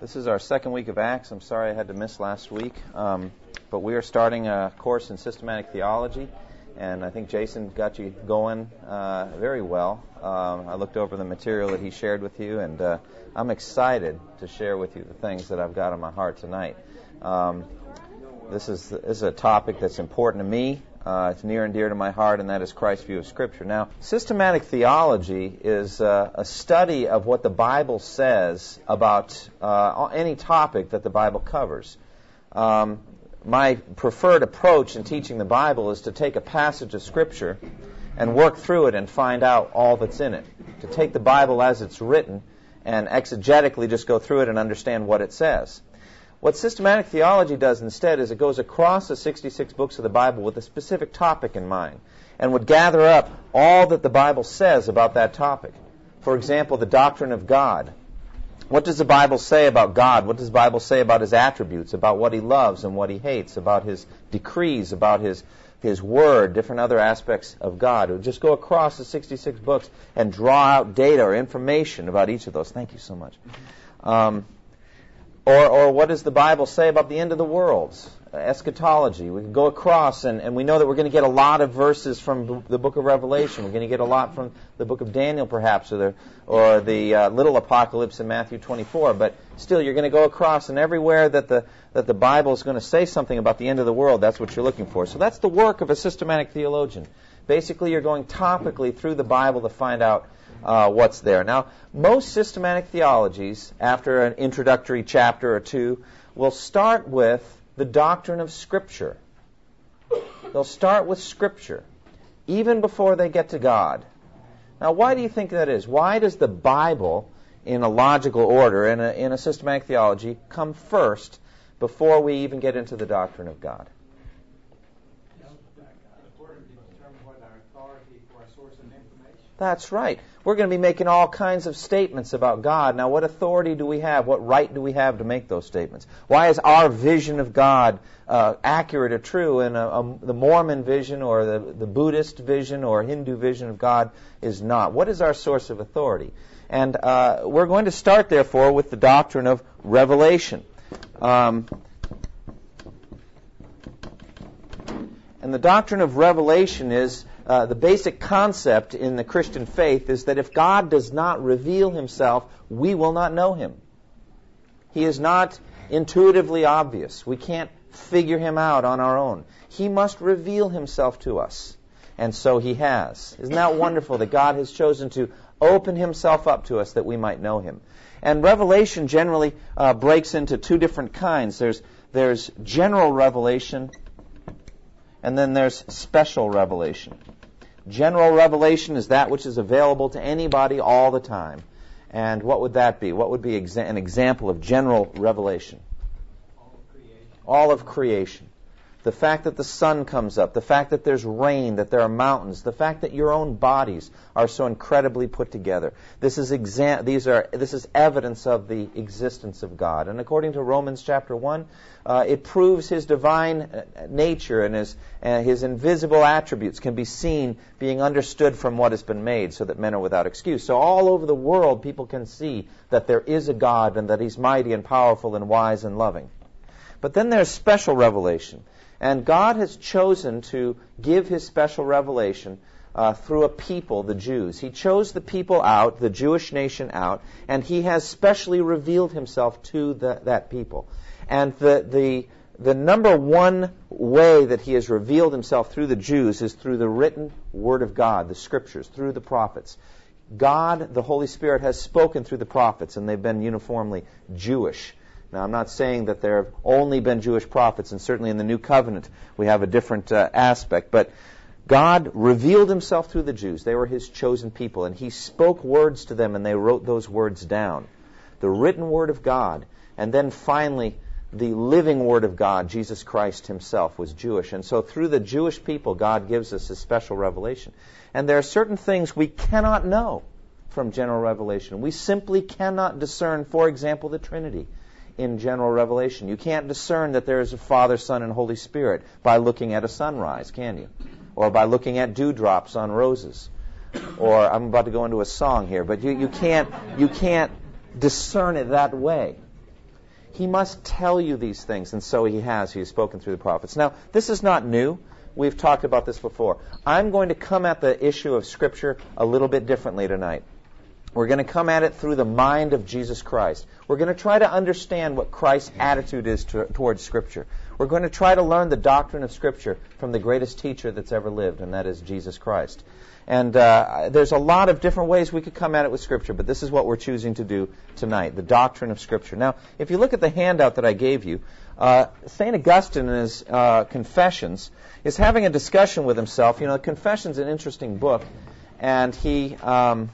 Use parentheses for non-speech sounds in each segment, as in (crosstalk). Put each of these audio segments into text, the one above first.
This is our second week of Acts. I'm sorry I had to miss last week, um, but we are starting a course in systematic theology, and I think Jason got you going uh, very well. Um, I looked over the material that he shared with you, and uh, I'm excited to share with you the things that I've got on my heart tonight. Um, this is this is a topic that's important to me. Uh, it's near and dear to my heart, and that is Christ's view of Scripture. Now, systematic theology is uh, a study of what the Bible says about uh, any topic that the Bible covers. Um, my preferred approach in teaching the Bible is to take a passage of Scripture and work through it and find out all that's in it. To take the Bible as it's written and exegetically just go through it and understand what it says. What systematic theology does instead is it goes across the 66 books of the Bible with a specific topic in mind and would gather up all that the Bible says about that topic. For example, the doctrine of God. What does the Bible say about God? What does the Bible say about his attributes, about what he loves and what he hates, about his decrees, about his his word, different other aspects of God. It would just go across the 66 books and draw out data or information about each of those. Thank you so much. Um, or, or what does the Bible say about the end of the world? Eschatology. We can go across, and, and we know that we're going to get a lot of verses from the book of Revelation. We're going to get a lot from the book of Daniel, perhaps, or the, or the uh, little apocalypse in Matthew 24. But still, you're going to go across, and everywhere that the, that the Bible is going to say something about the end of the world, that's what you're looking for. So that's the work of a systematic theologian. Basically, you're going topically through the Bible to find out uh, what's there. Now, most systematic theologies, after an introductory chapter or two, will start with the doctrine of Scripture. They'll start with Scripture, even before they get to God. Now, why do you think that is? Why does the Bible, in a logical order, in a, in a systematic theology, come first before we even get into the doctrine of God? That's right. We're going to be making all kinds of statements about God. Now, what authority do we have? What right do we have to make those statements? Why is our vision of God uh, accurate or true, and a, a, the Mormon vision or the, the Buddhist vision or Hindu vision of God is not? What is our source of authority? And uh, we're going to start, therefore, with the doctrine of revelation. Um, and the doctrine of revelation is uh, the basic concept in the Christian faith is that if God does not reveal himself, we will not know him. He is not intuitively obvious. We can't figure him out on our own. He must reveal himself to us. And so he has. Isn't that wonderful that God has chosen to open himself up to us that we might know him? And revelation generally uh, breaks into two different kinds. There's, there's general revelation, and then there's special revelation. General revelation is that which is available to anybody all the time. And what would that be? What would be exa- an example of general revelation? All of creation. All of creation the fact that the sun comes up, the fact that there's rain, that there are mountains, the fact that your own bodies are so incredibly put together. This is these are this is evidence of the existence of God. And according to Romans chapter one, uh, it proves His divine uh, nature and His uh, His invisible attributes can be seen, being understood from what has been made, so that men are without excuse. So all over the world, people can see that there is a God and that He's mighty and powerful and wise and loving. But then there's special revelation. And God has chosen to give his special revelation uh, through a people, the Jews. He chose the people out, the Jewish nation out, and he has specially revealed himself to the, that people. And the, the, the number one way that he has revealed himself through the Jews is through the written Word of God, the Scriptures, through the prophets. God, the Holy Spirit, has spoken through the prophets, and they've been uniformly Jewish. Now, I'm not saying that there have only been Jewish prophets, and certainly in the New Covenant we have a different uh, aspect, but God revealed himself through the Jews. They were his chosen people, and he spoke words to them, and they wrote those words down. the written Word of God, and then finally the living Word of God, Jesus Christ Himself, was Jewish. And so through the Jewish people, God gives us a special revelation. And there are certain things we cannot know from general revelation. We simply cannot discern, for example, the Trinity in general revelation. You can't discern that there is a Father, Son, and Holy Spirit by looking at a sunrise, can you? Or by looking at dewdrops on roses. Or I'm about to go into a song here, but you, you can't you can't discern it that way. He must tell you these things, and so he has. He has spoken through the prophets. Now, this is not new. We've talked about this before. I'm going to come at the issue of Scripture a little bit differently tonight. We're going to come at it through the mind of Jesus Christ. We're going to try to understand what Christ's attitude is to, towards Scripture. We're going to try to learn the doctrine of Scripture from the greatest teacher that's ever lived, and that is Jesus Christ. And uh, there's a lot of different ways we could come at it with Scripture, but this is what we're choosing to do tonight the doctrine of Scripture. Now, if you look at the handout that I gave you, uh, St. Augustine in his uh, Confessions is having a discussion with himself. You know, Confessions is an interesting book, and he. Um,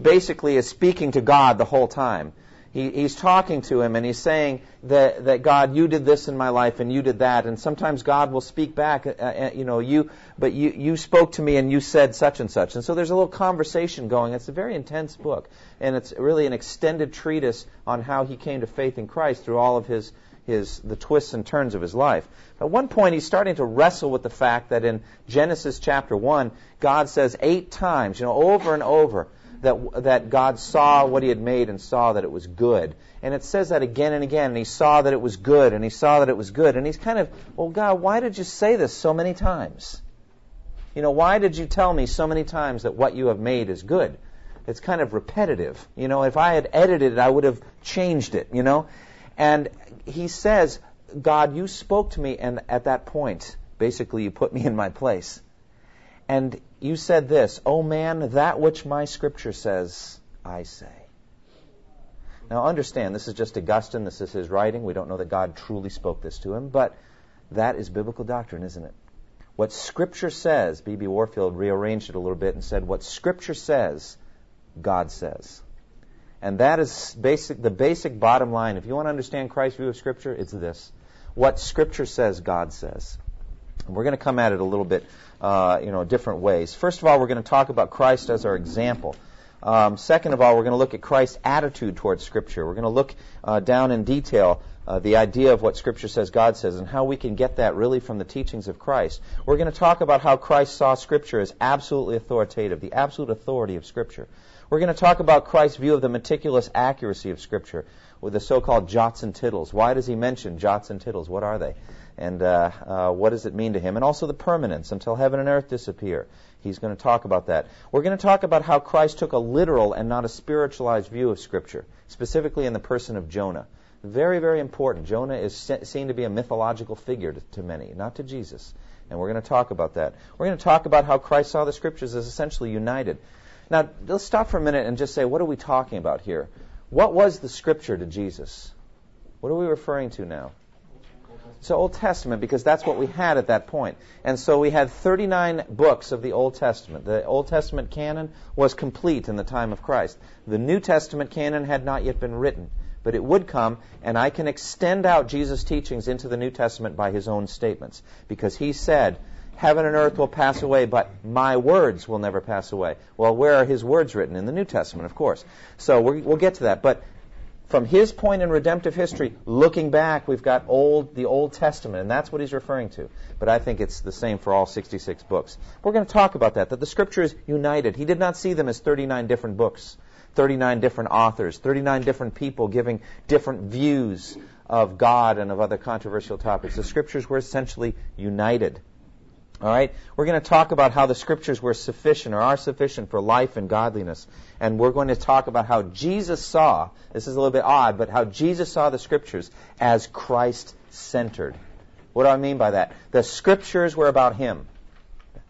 basically is speaking to God the whole time. He, he's talking to him and he's saying that, that God, you did this in my life and you did that. And sometimes God will speak back, uh, uh, you know, you, but you, you spoke to me and you said such and such. And so there's a little conversation going. It's a very intense book. And it's really an extended treatise on how he came to faith in Christ through all of his, his, the twists and turns of his life. At one point, he's starting to wrestle with the fact that in Genesis chapter 1, God says eight times, you know, over and over, that, that God saw what he had made and saw that it was good. And it says that again and again. And he saw that it was good, and he saw that it was good. And he's kind of, well, God, why did you say this so many times? You know, why did you tell me so many times that what you have made is good? It's kind of repetitive. You know, if I had edited it, I would have changed it, you know? And he says, God, you spoke to me, and at that point, basically, you put me in my place. And you said this, O man, that which my scripture says, I say. Now understand, this is just Augustine, this is his writing. We don't know that God truly spoke this to him, but that is biblical doctrine, isn't it? What Scripture says, B.B. Warfield rearranged it a little bit and said, what Scripture says, God says. And that is basic, the basic bottom line. If you want to understand Christ's view of Scripture, it's this. What Scripture says, God says. And we're going to come at it a little bit uh, you know, different ways. First of all, we're going to talk about Christ as our example. Um, second of all, we're going to look at Christ's attitude towards Scripture. We're going to look uh, down in detail uh, the idea of what Scripture says God says and how we can get that really from the teachings of Christ. We're going to talk about how Christ saw Scripture as absolutely authoritative, the absolute authority of Scripture. We're going to talk about Christ's view of the meticulous accuracy of Scripture with the so-called jots and tittles. Why does he mention jots and tittles? What are they? And uh, uh, what does it mean to him, and also the permanence until heaven and earth disappear. He's going to talk about that. We're going to talk about how Christ took a literal and not a spiritualized view of Scripture, specifically in the person of Jonah. Very, very important. Jonah is seen to be a mythological figure to, to many, not to Jesus. And we're going to talk about that. We're going to talk about how Christ saw the Scriptures as essentially united. Now, let's stop for a minute and just say, what are we talking about here? What was the Scripture to Jesus? What are we referring to now? To Old Testament because that's what we had at that point. And so we had 39 books of the Old Testament. The Old Testament canon was complete in the time of Christ. The New Testament canon had not yet been written, but it would come, and I can extend out Jesus' teachings into the New Testament by his own statements because he said, Heaven and earth will pass away, but my words will never pass away. Well, where are his words written? In the New Testament, of course. So we will get to that. But from his point in redemptive history, looking back, we've got old, the Old Testament, and that's what he's referring to. But I think it's the same for all 66 books. We're going to talk about that, that the Scripture is united. He did not see them as 39 different books, 39 different authors, 39 different people giving different views of God and of other controversial topics. The Scriptures were essentially united. All right? We're going to talk about how the scriptures were sufficient or are sufficient for life and godliness. And we're going to talk about how Jesus saw, this is a little bit odd, but how Jesus saw the scriptures as Christ centered. What do I mean by that? The scriptures were about him,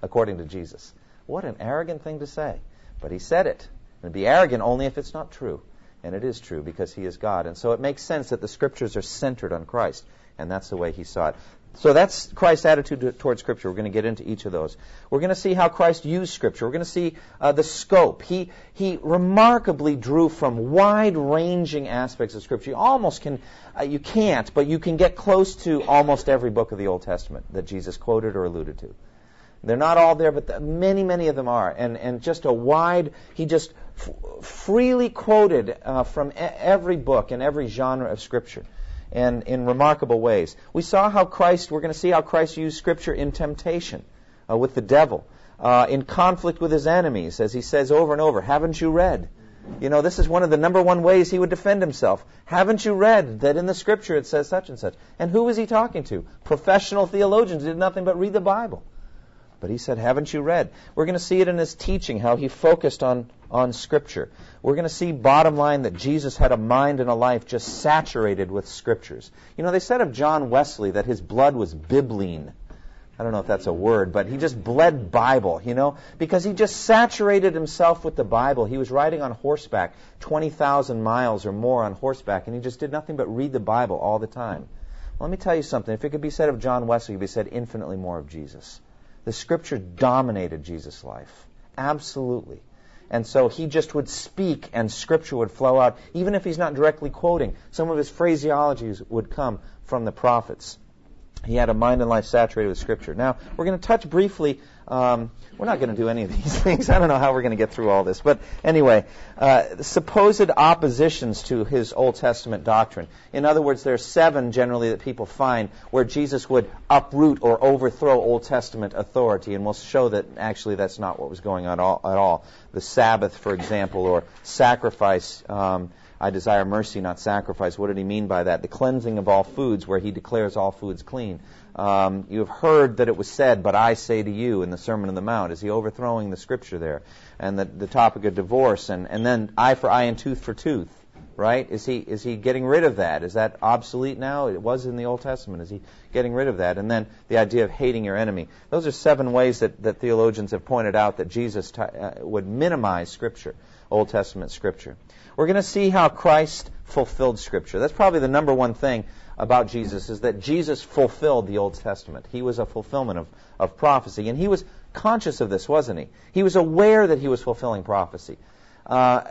according to Jesus. What an arrogant thing to say. But he said it. And be arrogant only if it's not true. And it is true because he is God. And so it makes sense that the scriptures are centered on Christ. And that's the way he saw it. So that's Christ's attitude towards Scripture. We're going to get into each of those. We're going to see how Christ used Scripture. We're going to see uh, the scope. He, he remarkably drew from wide-ranging aspects of Scripture. You almost can, uh, you can't, but you can get close to almost every book of the Old Testament that Jesus quoted or alluded to. They're not all there, but the, many, many of them are. And, and just a wide, he just f- freely quoted uh, from e- every book and every genre of Scripture and in remarkable ways. We saw how Christ, we're going to see how Christ used Scripture in temptation uh, with the devil, uh, in conflict with his enemies, as he says over and over, haven't you read? You know, this is one of the number one ways he would defend himself. Haven't you read that in the Scripture it says such and such? And who was he talking to? Professional theologians did nothing but read the Bible. But he said, Haven't you read? We're going to see it in his teaching, how he focused on, on Scripture. We're going to see, bottom line, that Jesus had a mind and a life just saturated with Scriptures. You know, they said of John Wesley that his blood was bibline. I don't know if that's a word, but he just bled Bible, you know, because he just saturated himself with the Bible. He was riding on horseback 20,000 miles or more on horseback, and he just did nothing but read the Bible all the time. Well, let me tell you something. If it could be said of John Wesley, it could be said infinitely more of Jesus. The scripture dominated Jesus' life. Absolutely. And so he just would speak and scripture would flow out. Even if he's not directly quoting, some of his phraseologies would come from the prophets. He had a mind and life saturated with scripture. Now, we're going to touch briefly um, we're not going to do any of these (laughs) things. I don't know how we're going to get through all this. But anyway, uh, supposed oppositions to his Old Testament doctrine. In other words, there are seven generally that people find where Jesus would uproot or overthrow Old Testament authority. And we'll show that actually that's not what was going on at all. The Sabbath, for example, or sacrifice. Um, I desire mercy, not sacrifice. What did he mean by that? The cleansing of all foods, where he declares all foods clean. Um, you have heard that it was said, but I say to you in the Sermon on the Mount. Is he overthrowing the scripture there? And the, the topic of divorce, and, and then eye for eye and tooth for tooth, right? Is he, is he getting rid of that? Is that obsolete now? It was in the Old Testament. Is he getting rid of that? And then the idea of hating your enemy. Those are seven ways that, that theologians have pointed out that Jesus t- uh, would minimize scripture, Old Testament scripture. We're going to see how Christ fulfilled scripture. That's probably the number one thing about Jesus is that Jesus fulfilled the Old Testament. He was a fulfillment of, of prophecy. And he was conscious of this, wasn't he? He was aware that he was fulfilling prophecy. Uh,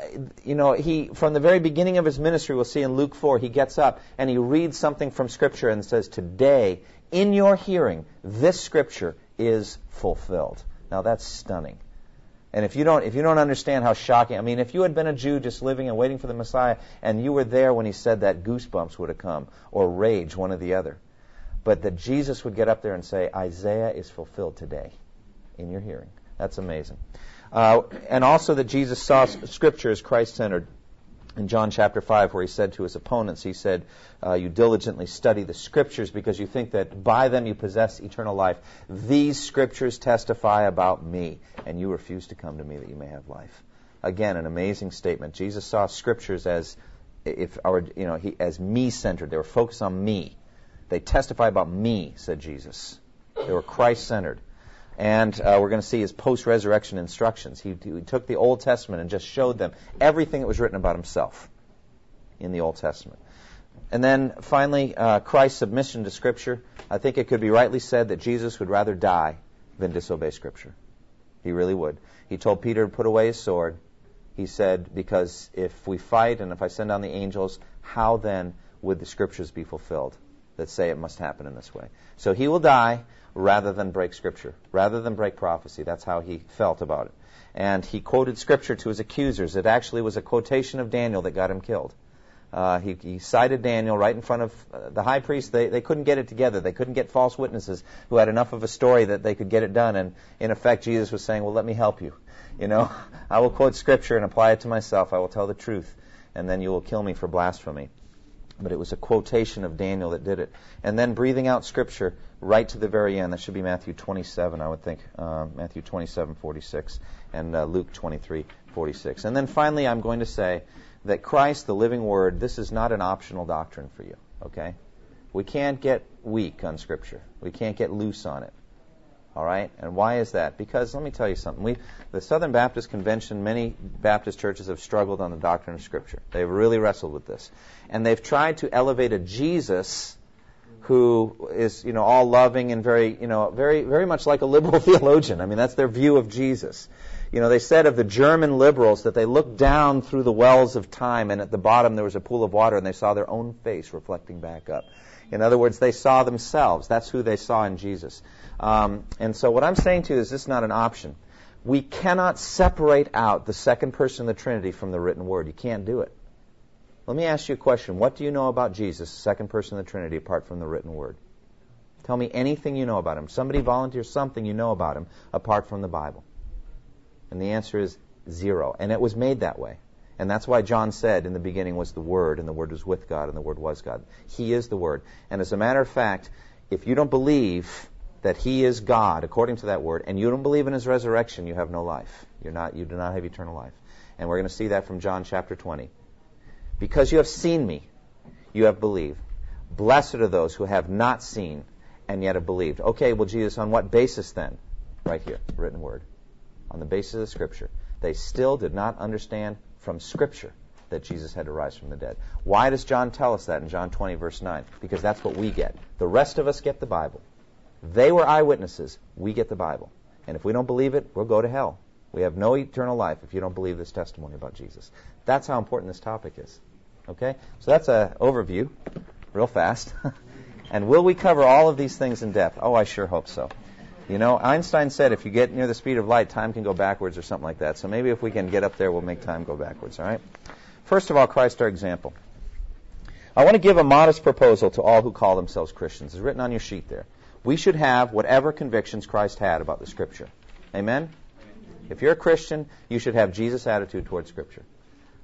you know, he from the very beginning of his ministry, we'll see in Luke 4, he gets up and he reads something from Scripture and says, Today, in your hearing, this Scripture is fulfilled. Now that's stunning. And if you don't, if you don't understand how shocking, I mean, if you had been a Jew just living and waiting for the Messiah, and you were there when he said that, goosebumps would have come, or rage, one or the other. But that Jesus would get up there and say, Isaiah is fulfilled today in your hearing. That's amazing. Uh, and also that Jesus saw Scripture as Christ centered in John chapter 5, where he said to his opponents, he said, uh, You diligently study the scriptures because you think that by them you possess eternal life. These scriptures testify about me, and you refuse to come to me that you may have life. Again, an amazing statement. Jesus saw scriptures as if our, you know, he, as me centered. They were focused on me. They testify about me, said Jesus. They were Christ centered. And uh, we're going to see his post resurrection instructions. He, he, took the Old Testament and just showed them everything that was written about himself in the Old Testament. And then finally, uh, Christ's submission to Scripture. I think it could be rightly said that Jesus would rather die than disobey Scripture. He really would. He told Peter to put away his sword. He said, Because if we fight and if I send down the angels, how then would the Scriptures be fulfilled that say it must happen in this way? So he will die rather than break Scripture, rather than break prophecy. That's how he felt about it. And he quoted Scripture to his accusers. It actually was a quotation of Daniel that got him killed. Uh, he, he, cited Daniel right in front of uh, the high priest. They, they couldn't get it together. They couldn't get false witnesses who had enough of a story that they could get it done. And in effect, Jesus was saying, Well, let me help you. You know, (laughs) I will quote Scripture and apply it to myself. I will tell the truth. And then you will kill me for blasphemy but it was a quotation of Daniel that did it. And then breathing out Scripture right to the very end. That should be Matthew 27, I would think. Uh, Matthew 27, 46, and uh, Luke 23, 46. And then finally, I'm going to say that Christ, the living Word, this is not an optional doctrine for you. Okay? We can't get weak on Scripture. We can't get loose on it. All right? And why is that? Because let me tell you something. We, the Southern Baptist Convention, many Baptist churches have struggled on the doctrine of Scripture. They've really wrestled with this. And they've tried to elevate a Jesus who is, you know, all loving and very, you know, very, very much like a liberal (laughs) theologian. I mean, that's their view of Jesus. You know, they said of the German liberals that they looked down through the wells of time and at the bottom there was a pool of water and they saw their own face reflecting back up. In other words, they saw themselves. That's who they saw in Jesus. Um, and so what I'm saying to you is this is not an option. We cannot separate out the second person of the Trinity from the written word. You can't do it. Let me ask you a question. What do you know about Jesus, the second person of the Trinity, apart from the written word? Tell me anything you know about him. Somebody volunteer something you know about him apart from the Bible. And the answer is zero. And it was made that way. And that's why John said in the beginning was the Word, and the Word was with God, and the Word was God. He is the Word. And as a matter of fact, if you don't believe that He is God according to that Word, and you don't believe in His resurrection, you have no life. You're not, you do not have eternal life. And we're going to see that from John chapter 20. Because you have seen me, you have believed. Blessed are those who have not seen and yet have believed. Okay, well, Jesus, on what basis then? Right here, written word. On the basis of Scripture. They still did not understand from Scripture that Jesus had to rise from the dead. Why does John tell us that in John 20, verse 9? Because that's what we get. The rest of us get the Bible. They were eyewitnesses. We get the Bible. And if we don't believe it, we'll go to hell. We have no eternal life if you don't believe this testimony about Jesus. That's how important this topic is. Okay? So that's an overview, real fast. (laughs) and will we cover all of these things in depth? Oh, I sure hope so. You know, Einstein said if you get near the speed of light, time can go backwards or something like that. So maybe if we can get up there, we'll make time go backwards, all right? First of all, Christ our example. I want to give a modest proposal to all who call themselves Christians. It's written on your sheet there. We should have whatever convictions Christ had about the Scripture. Amen? If you're a Christian, you should have Jesus' attitude towards Scripture.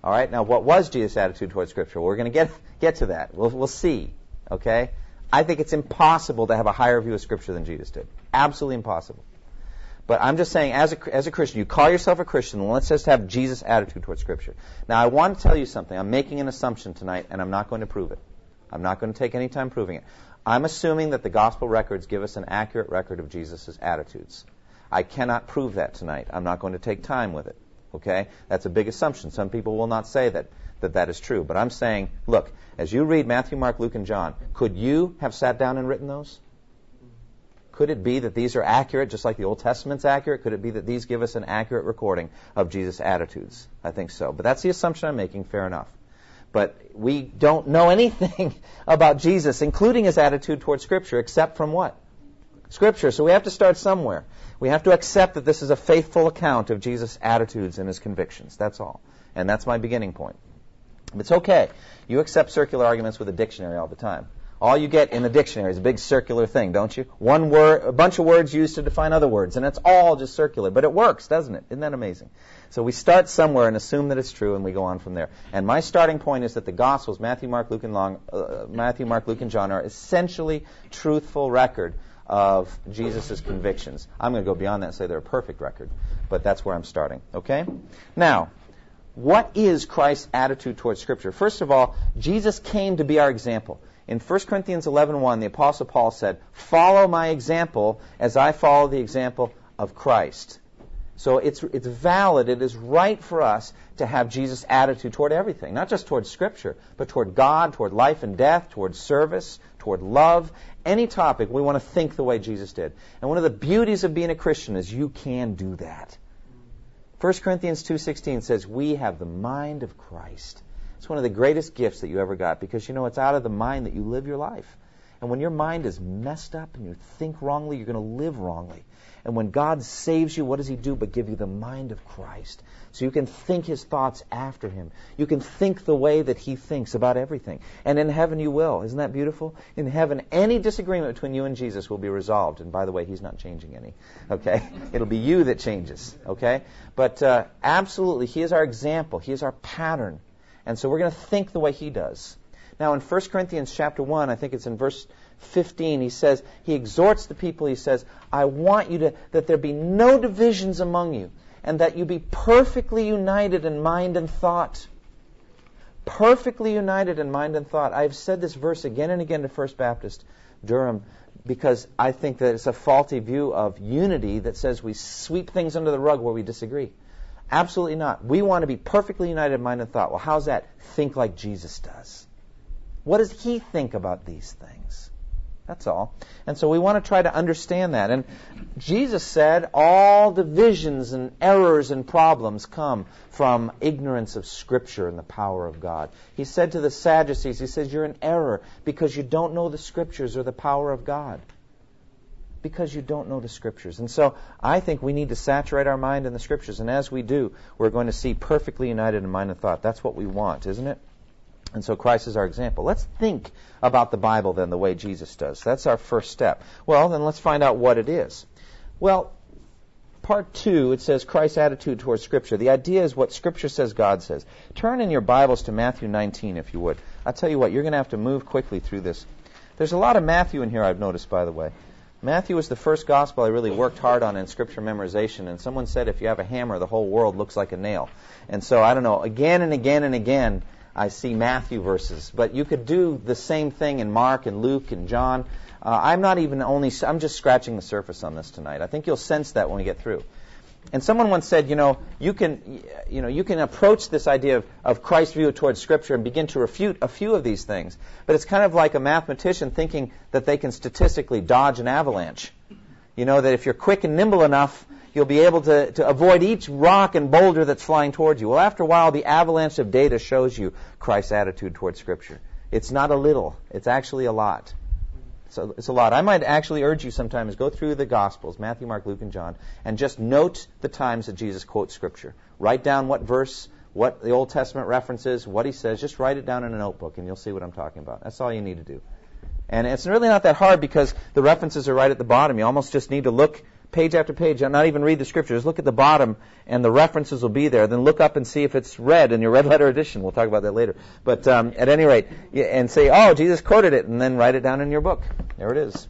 All right. Now, what was Jesus' attitude towards Scripture? We're going to get get to that. We'll we'll see. Okay. I think it's impossible to have a higher view of Scripture than Jesus did. Absolutely impossible. But I'm just saying, as a, as a Christian, you call yourself a Christian, let's just have Jesus' attitude towards Scripture. Now, I want to tell you something. I'm making an assumption tonight, and I'm not going to prove it. I'm not going to take any time proving it. I'm assuming that the gospel records give us an accurate record of Jesus' attitudes. I cannot prove that tonight. I'm not going to take time with it. Okay? That's a big assumption. Some people will not say that, that that is true. But I'm saying, look, as you read Matthew, Mark, Luke, and John, could you have sat down and written those? Could it be that these are accurate, just like the Old Testament's accurate? Could it be that these give us an accurate recording of Jesus' attitudes? I think so. But that's the assumption I'm making. Fair enough. But we don't know anything (laughs) about Jesus, including his attitude towards Scripture, except from what? Scripture. So we have to start somewhere. We have to accept that this is a faithful account of Jesus' attitudes and his convictions. That's all. And that's my beginning point. It's okay. You accept circular arguments with a dictionary all the time. All you get in the dictionary is a big circular thing, don't you? One word, a bunch of words used to define other words, and it's all just circular. But it works, doesn't it? Isn't that amazing? So we start somewhere and assume that it's true, and we go on from there. And my starting point is that the Gospels, Matthew, Mark, Luke, and Long, uh, Matthew, Mark, Luke, and John, are essentially truthful record of Jesus' convictions. I'm going to go beyond that and say they're a perfect record, but that's where I'm starting. Okay? Now, what is Christ's attitude towards Scripture? First of all, Jesus came to be our example. In 1 Corinthians 11:1, the apostle Paul said, "Follow my example as I follow the example of Christ." So it's it's valid, it is right for us to have Jesus' attitude toward everything, not just toward Scripture, but toward God, toward life and death, toward service, toward love, any topic, we want to think the way Jesus did. And one of the beauties of being a Christian is you can do that. 1 Corinthians 2:16 says, "We have the mind of Christ." It's one of the greatest gifts that you ever got because you know it's out of the mind that you live your life. And when your mind is messed up and you think wrongly, you're going to live wrongly. And when God saves you, what does He do but give you the mind of Christ? So you can think His thoughts after Him. You can think the way that He thinks about everything. And in heaven you will. Isn't that beautiful? In heaven, any disagreement between you and Jesus will be resolved. And by the way, He's not changing any. Okay? (laughs) It'll be you that changes. Okay? But uh, absolutely, He is our example. He is our pattern. And so we're going to think the way He does. Now, in 1 Corinthians chapter 1, I think it's in verse 15, he says, he exhorts the people, he says, I want you to, that there be no divisions among you, and that you be perfectly united in mind and thought. Perfectly united in mind and thought. I've said this verse again and again to First Baptist Durham because I think that it's a faulty view of unity that says we sweep things under the rug where we disagree. Absolutely not. We want to be perfectly united in mind and thought. Well, how's that? Think like Jesus does. What does he think about these things? That's all. And so we want to try to understand that. And Jesus said all divisions and errors and problems come from ignorance of Scripture and the power of God. He said to the Sadducees, He says, You're in error because you don't know the Scriptures or the power of God. Because you don't know the Scriptures. And so I think we need to saturate our mind in the Scriptures. And as we do, we're going to see perfectly united in mind and thought. That's what we want, isn't it? And so Christ is our example. Let's think about the Bible then the way Jesus does. That's our first step. Well, then let's find out what it is. Well, part two, it says Christ's attitude towards Scripture. The idea is what Scripture says God says. Turn in your Bibles to Matthew 19, if you would. I'll tell you what, you're going to have to move quickly through this. There's a lot of Matthew in here, I've noticed, by the way. Matthew was the first gospel I really worked hard on in scripture memorization, and someone said if you have a hammer, the whole world looks like a nail. And so, I don't know, again and again and again, I see Matthew verses, but you could do the same thing in Mark and Luke and John. Uh, I'm not even only, I'm just scratching the surface on this tonight. I think you'll sense that when we get through. And someone once said, you know, you can, you know, you can approach this idea of, of Christ's view towards Scripture and begin to refute a few of these things. But it's kind of like a mathematician thinking that they can statistically dodge an avalanche. You know, that if you're quick and nimble enough, you'll be able to, to avoid each rock and boulder that's flying towards you. Well, after a while, the avalanche of data shows you Christ's attitude towards Scripture. It's not a little, it's actually a lot. So it's a lot. I might actually urge you sometimes go through the Gospels, Matthew, Mark, Luke, and John, and just note the times that Jesus quotes Scripture. Write down what verse, what the Old Testament references, what he says. Just write it down in a notebook, and you'll see what I'm talking about. That's all you need to do. And it's really not that hard because the references are right at the bottom. You almost just need to look page after page, and not even read the scriptures. Look at the bottom, and the references will be there. Then look up and see if it's red in your red letter edition. We'll talk about that later. But um, at any rate, and say, oh, Jesus quoted it, and then write it down in your book. There it is.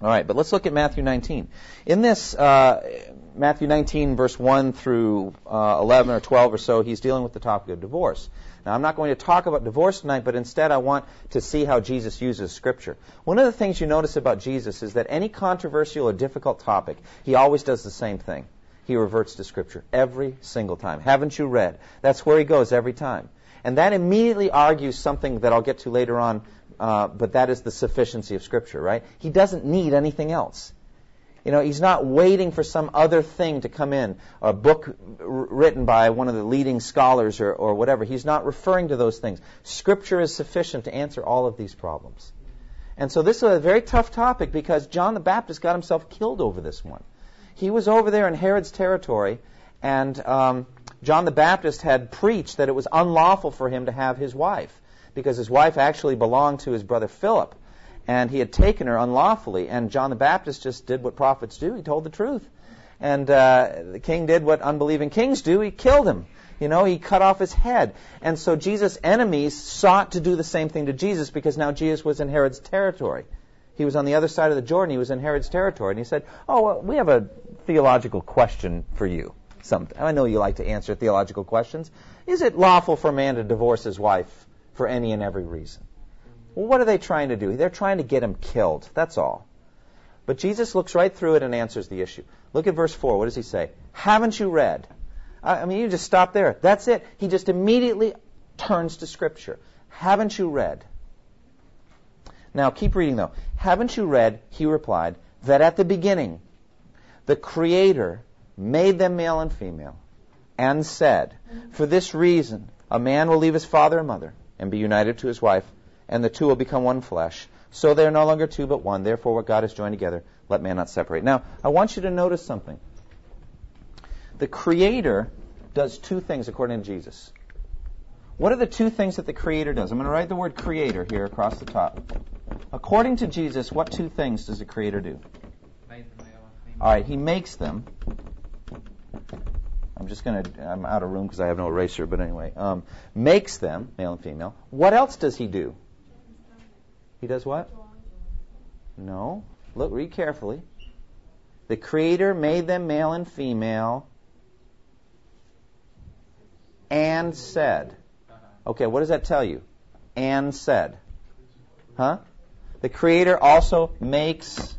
All right, but let's look at Matthew 19. In this, uh, Matthew 19, verse 1 through uh, 11 or 12 or so, he's dealing with the topic of divorce. Now, I'm not going to talk about divorce tonight, but instead I want to see how Jesus uses Scripture. One of the things you notice about Jesus is that any controversial or difficult topic, he always does the same thing. He reverts to Scripture every single time. Haven't you read? That's where he goes every time. And that immediately argues something that I'll get to later on, uh, but that is the sufficiency of Scripture, right? He doesn't need anything else. You know, he's not waiting for some other thing to come in, a book written by one of the leading scholars or, or whatever. He's not referring to those things. Scripture is sufficient to answer all of these problems. And so this is a very tough topic because John the Baptist got himself killed over this one. He was over there in Herod's territory, and um, John the Baptist had preached that it was unlawful for him to have his wife because his wife actually belonged to his brother Philip and he had taken her unlawfully. And John the Baptist just did what prophets do. He told the truth. And uh, the king did what unbelieving kings do. He killed him. You know, he cut off his head. And so Jesus' enemies sought to do the same thing to Jesus because now Jesus was in Herod's territory. He was on the other side of the Jordan. He was in Herod's territory. And he said, Oh, well, we have a theological question for you. Something. I know you like to answer theological questions. Is it lawful for a man to divorce his wife for any and every reason? Well, what are they trying to do? They're trying to get him killed. That's all. But Jesus looks right through it and answers the issue. Look at verse 4. What does he say? Haven't you read? I mean, you just stop there. That's it. He just immediately turns to Scripture. Haven't you read? Now, keep reading, though. Haven't you read, he replied, that at the beginning the Creator made them male and female and said, For this reason, a man will leave his father and mother and be united to his wife, and the two will become one flesh. So they are no longer two but one. Therefore, what God has joined together, let man not separate. Now, I want you to notice something. The Creator does two things according to Jesus. What are the two things that the Creator does? I'm going to write the word Creator here across the top. According to Jesus, what two things does the Creator do? Make the male and female. All right, He makes them. I'm just going to, I'm out of room because I have no eraser, but anyway. Um, makes them, male and female. What else does He do? He does what? No. Look, read carefully. The Creator made them male and female and said. Okay, what does that tell you? And said. Huh? The Creator also makes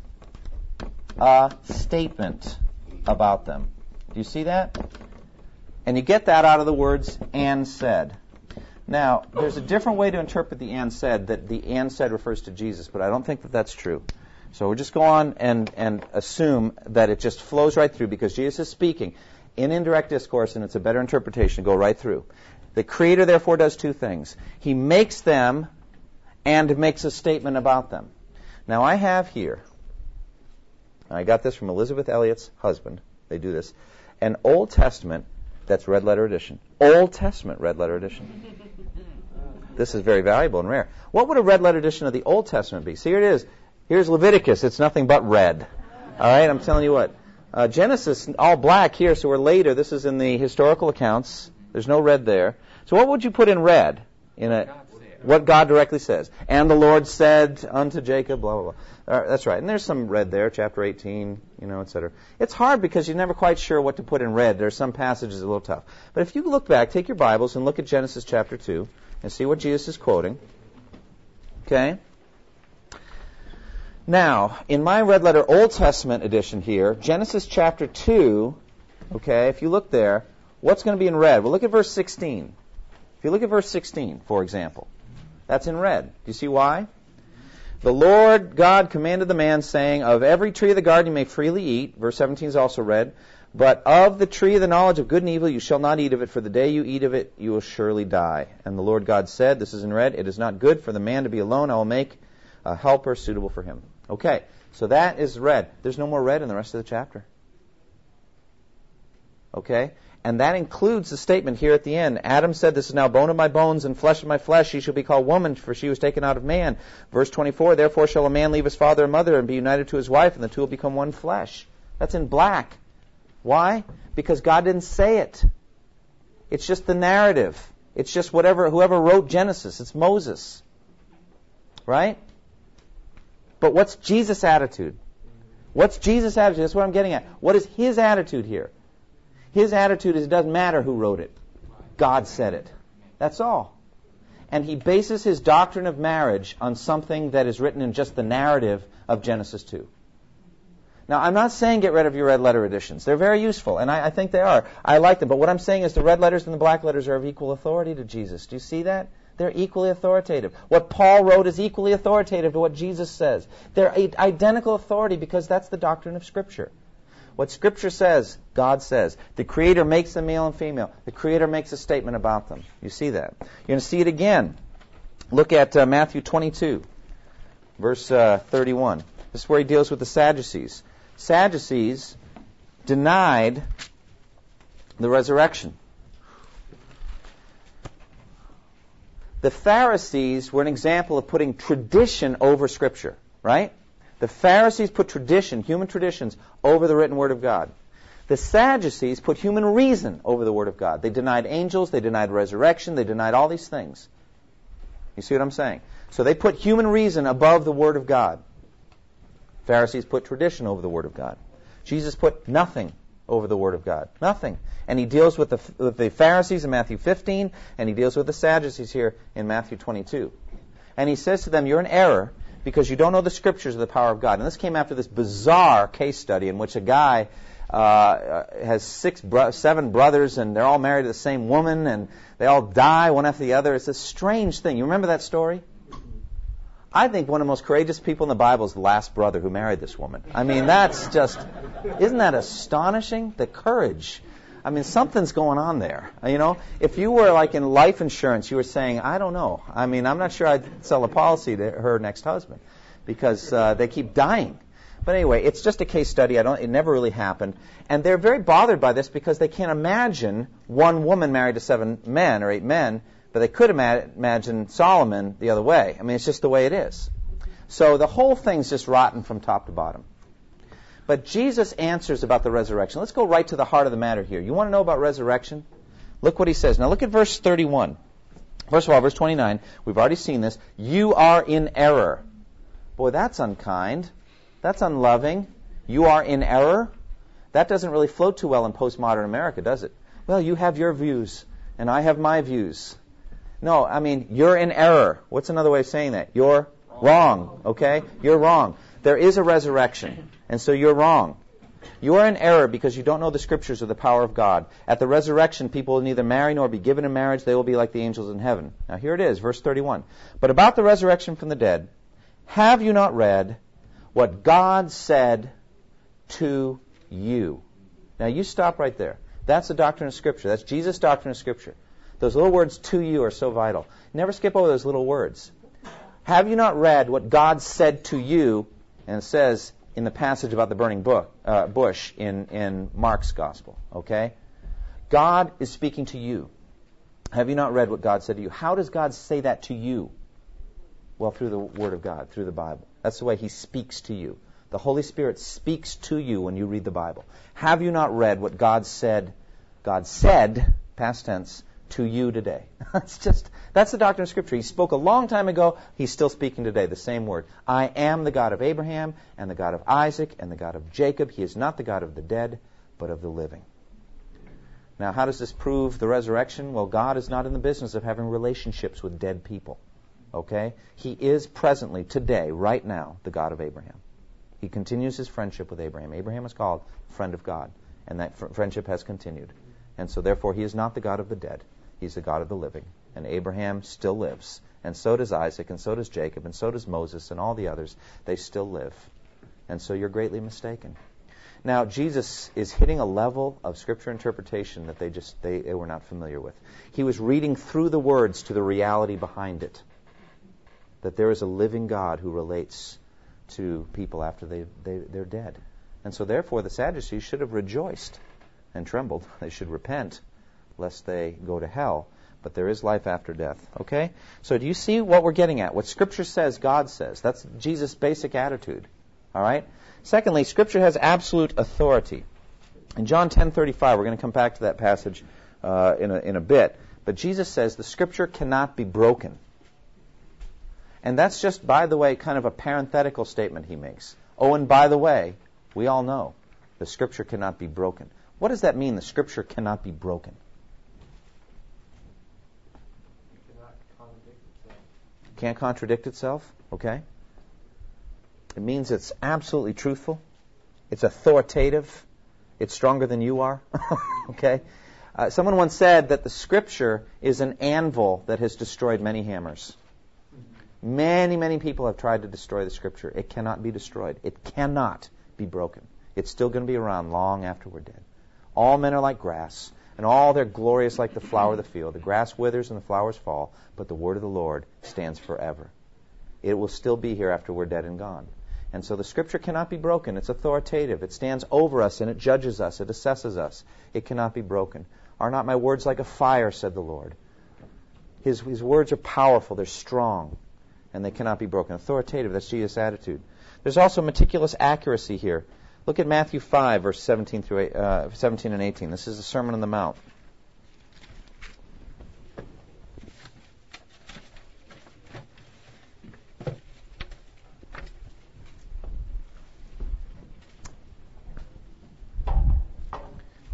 a statement about them. Do you see that? And you get that out of the words and said. Now, there's a different way to interpret the and said that the and said refers to Jesus, but I don't think that that's true. So we'll just go on and, and assume that it just flows right through because Jesus is speaking in indirect discourse and it's a better interpretation to go right through. The Creator therefore does two things. He makes them and makes a statement about them. Now I have here, I got this from Elisabeth Elliot's husband. They do this. An Old Testament that's red letter edition. Old Testament red letter edition. This is very valuable and rare. What would a red letter edition of the Old Testament be? See, here it is. Here's Leviticus. It's nothing but red. All right, I'm telling you what. Uh, Genesis, all black here, so we're later. This is in the historical accounts. There's no red there. So what would you put in red? In a what God directly says. And the Lord said unto Jacob, blah blah blah. Uh, that's right. And there's some red there, chapter 18, you know, etc. It's hard because you're never quite sure what to put in red. There are some passages a little tough. But if you look back, take your Bibles and look at Genesis chapter 2 and see what Jesus is quoting. Okay? Now, in my red letter Old Testament edition here, Genesis chapter 2, okay, if you look there, what's going to be in red? Well, look at verse 16. If you look at verse 16, for example, that's in red. Do you see why? The Lord God commanded the man, saying, Of every tree of the garden you may freely eat. Verse 17 is also red. But of the tree of the knowledge of good and evil you shall not eat of it, for the day you eat of it you will surely die. And the Lord God said, This is in red, it is not good for the man to be alone. I will make a helper suitable for him. Okay, so that is red. There's no more red in the rest of the chapter. Okay? And that includes the statement here at the end. Adam said, This is now bone of my bones and flesh of my flesh. She shall be called woman, for she was taken out of man. Verse 24, Therefore shall a man leave his father and mother and be united to his wife, and the two will become one flesh. That's in black. Why? Because God didn't say it. It's just the narrative. It's just whatever, whoever wrote Genesis. It's Moses. Right? But what's Jesus' attitude? What's Jesus' attitude? That's what I'm getting at. What is his attitude here? His attitude is it doesn't matter who wrote it. God said it. That's all. And he bases his doctrine of marriage on something that is written in just the narrative of Genesis 2. Now, I'm not saying get rid of your red letter editions. They're very useful, and I, I, think they are. I like them. But what I'm saying is the red letters and the black letters are of equal authority to Jesus. Do you see that? They're equally authoritative. What Paul wrote is equally authoritative to what Jesus says. They're identical authority because that's the doctrine of Scripture. What Scripture says, God says. The Creator makes them male and female. The Creator makes a statement about them. You see that. You're going to see it again. Look at uh, Matthew 22, verse uh, 31. This is where he deals with the Sadducees. Sadducees denied the resurrection. The Pharisees were an example of putting tradition over Scripture, right? The Pharisees put tradition, human traditions, over the written Word of God. The Sadducees put human reason over the Word of God. They denied angels, they denied resurrection, they denied all these things. You see what I'm saying? So they put human reason above the Word of God. Pharisees put tradition over the Word of God. Jesus put nothing over the Word of God. Nothing. And he deals with the, with the Pharisees in Matthew 15, and he deals with the Sadducees here in Matthew 22. And he says to them, You're in error because you don't know the Scriptures of the power of God. And this came after this bizarre case study in which a guy uh, has six, bro- seven brothers, and they're all married to the same woman, and they all die one after the other. It's a strange thing. You remember that story? I think one of the most courageous people in the Bible is the last brother who married this woman. I mean, that's just, isn't that astonishing? The courage. I mean, something's going on there. You know, if you were like in life insurance, you were saying, I don't know. I mean, I'm not sure I'd sell a policy to her next husband because uh, they keep dying. But anyway, it's just a case study. I don't. It never really happened, and they're very bothered by this because they can't imagine one woman married to seven men or eight men but they could imagine Solomon the other way. I mean, it's just the way it is. So the whole thing's just rotten from top to bottom. But Jesus answers about the resurrection. Let's go right to the heart of the matter here. You want to know about resurrection? Look what he says. Now look at verse 31. First of all, verse 29. We've already seen this. You are in error. Boy, that's unkind. That's unloving. You are in error. That doesn't really float too well in postmodern America, does it? Well, you have your views, and I have my views. No, I mean, you're in error. What's another way of saying that? You're wrong, okay? You're wrong. There is a resurrection, and so you're wrong. You are in error because you don't know the scriptures or the power of God. At the resurrection, people will neither marry nor be given in marriage. They will be like the angels in heaven. Now here it is, verse 31. But about the resurrection from the dead, have you not read what God said to you? Now you stop right there. That's the doctrine of Scripture. That's Jesus' doctrine of Scripture. Those little words to you are so vital. Never skip over those little words. Have you not read what God said to you? And says in the passage about the burning book, uh, bush in, in Mark's gospel. Okay? God is speaking to you. Have you not read what God said to you? How does God say that to you? Well, through the Word of God, through the Bible. That's the way He speaks to you. The Holy Spirit speaks to you when you read the Bible. Have you not read what God said, God said, past tense, to you today? (laughs) that's just, that's the doctrine of Scripture. He spoke a long time ago. He's still speaking today, the same word. I am the God of Abraham and the God of Isaac and the God of Jacob. He is not the God of the dead, but of the living. Now, how does this prove the resurrection? Well, God is not in the business of having relationships with dead people. Okay? He is presently, today, right now, the God of Abraham. He continues his friendship with Abraham. Abraham is called friend of God, and that fr- friendship has continued. And so, therefore, he is not the God of the dead. He's the God of the living. And Abraham still lives. And so does Isaac, and so does Jacob, and so does Moses, and all the others. They still live. And so you're greatly mistaken. Now, Jesus is hitting a level of scripture interpretation that they just they, they were not familiar with. He was reading through the words to the reality behind it. That there is a living God who relates to people after they, they, they're dead. And so, therefore, the Sadducees should have rejoiced and trembled. (laughs) They should repent, lest they go to hell. But there is life after death. Okay? So, do you see what we're getting at? What Scripture says, God says. That's Jesus' basic attitude. All right? Secondly, Scripture has absolute authority. In John 10:35, we're going to come back to that passage uh, in, a, in a bit. But Jesus says the Scripture cannot be broken. And that's just, by the way, kind of a parenthetical statement he makes. Oh, and by the way, we all know the Scripture cannot be broken. What does that mean, the Scripture cannot be broken? Can't contradict itself, okay? It means it's absolutely truthful. It's authoritative. It's stronger than you are, (laughs) okay? Uh, someone once said that the Scripture is an anvil that has destroyed many hammers. Many, many people have tried to destroy the Scripture. It cannot be destroyed. It cannot be broken. It's still going to be around long after we're dead. All men are like grass, and all they're glorious like the flower of the field. The grass withers and the flowers fall, but the word of the Lord stands forever. It will still be here after we're dead and gone. And so the Scripture cannot be broken. It's authoritative. It stands over us and it judges us. It assesses us. It cannot be broken. Are not my words like a fire, said the Lord? His, his words are powerful. They're strong. And they cannot be broken. Authoritative. That's Jesus' attitude. There's also meticulous accuracy here. Look at Matthew 5, verse 17 through uh, 17 and 18. This is the Sermon on the Mount.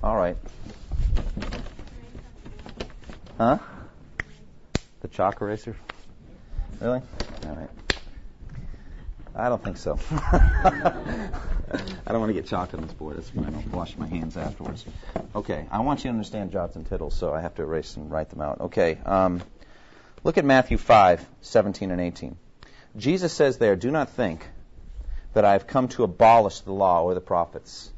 All right. Huh? The chalk eraser? Really? All right. I don't think so. (laughs) I don't want to get chalk on this board. It's fine. I'll wash my hands afterwards. Okay. I want you to understand jots and tittles, so I have to erase and write them out. Okay. Um, look at Matthew 5, 17 and 18. Jesus says there, Do not think that I have come to abolish the law or the prophets.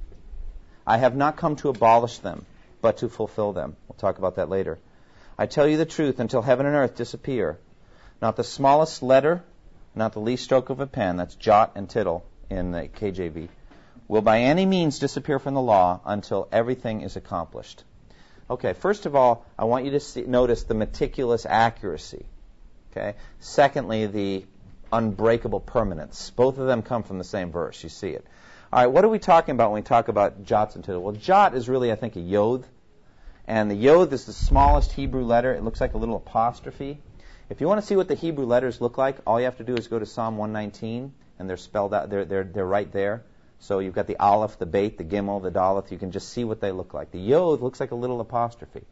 I have not come to abolish them, but to fulfill them. We'll talk about that later. I tell you the truth, until heaven and earth disappear, not the smallest letter, not the least stroke of a pen, that's jot and tittle in the KJV, will by any means disappear from the law until everything is accomplished. Okay, first of all, I want you to see, notice the meticulous accuracy. Okay? Secondly, the unbreakable permanence. Both of them come from the same verse. You see it. All right, what are we talking about when we talk about jots and tittle? Well, jot is really, I think, a yod. And the yod is the smallest Hebrew letter. It looks like a little apostrophe. If you want to see what the Hebrew letters look like, all you have to do is go to Psalm 119, and they're spelled out. They're they're they're right there. So you've got the aleph, the beit, the gimel, the daleth. You can just see what they look like. The yod looks like a little apostrophe.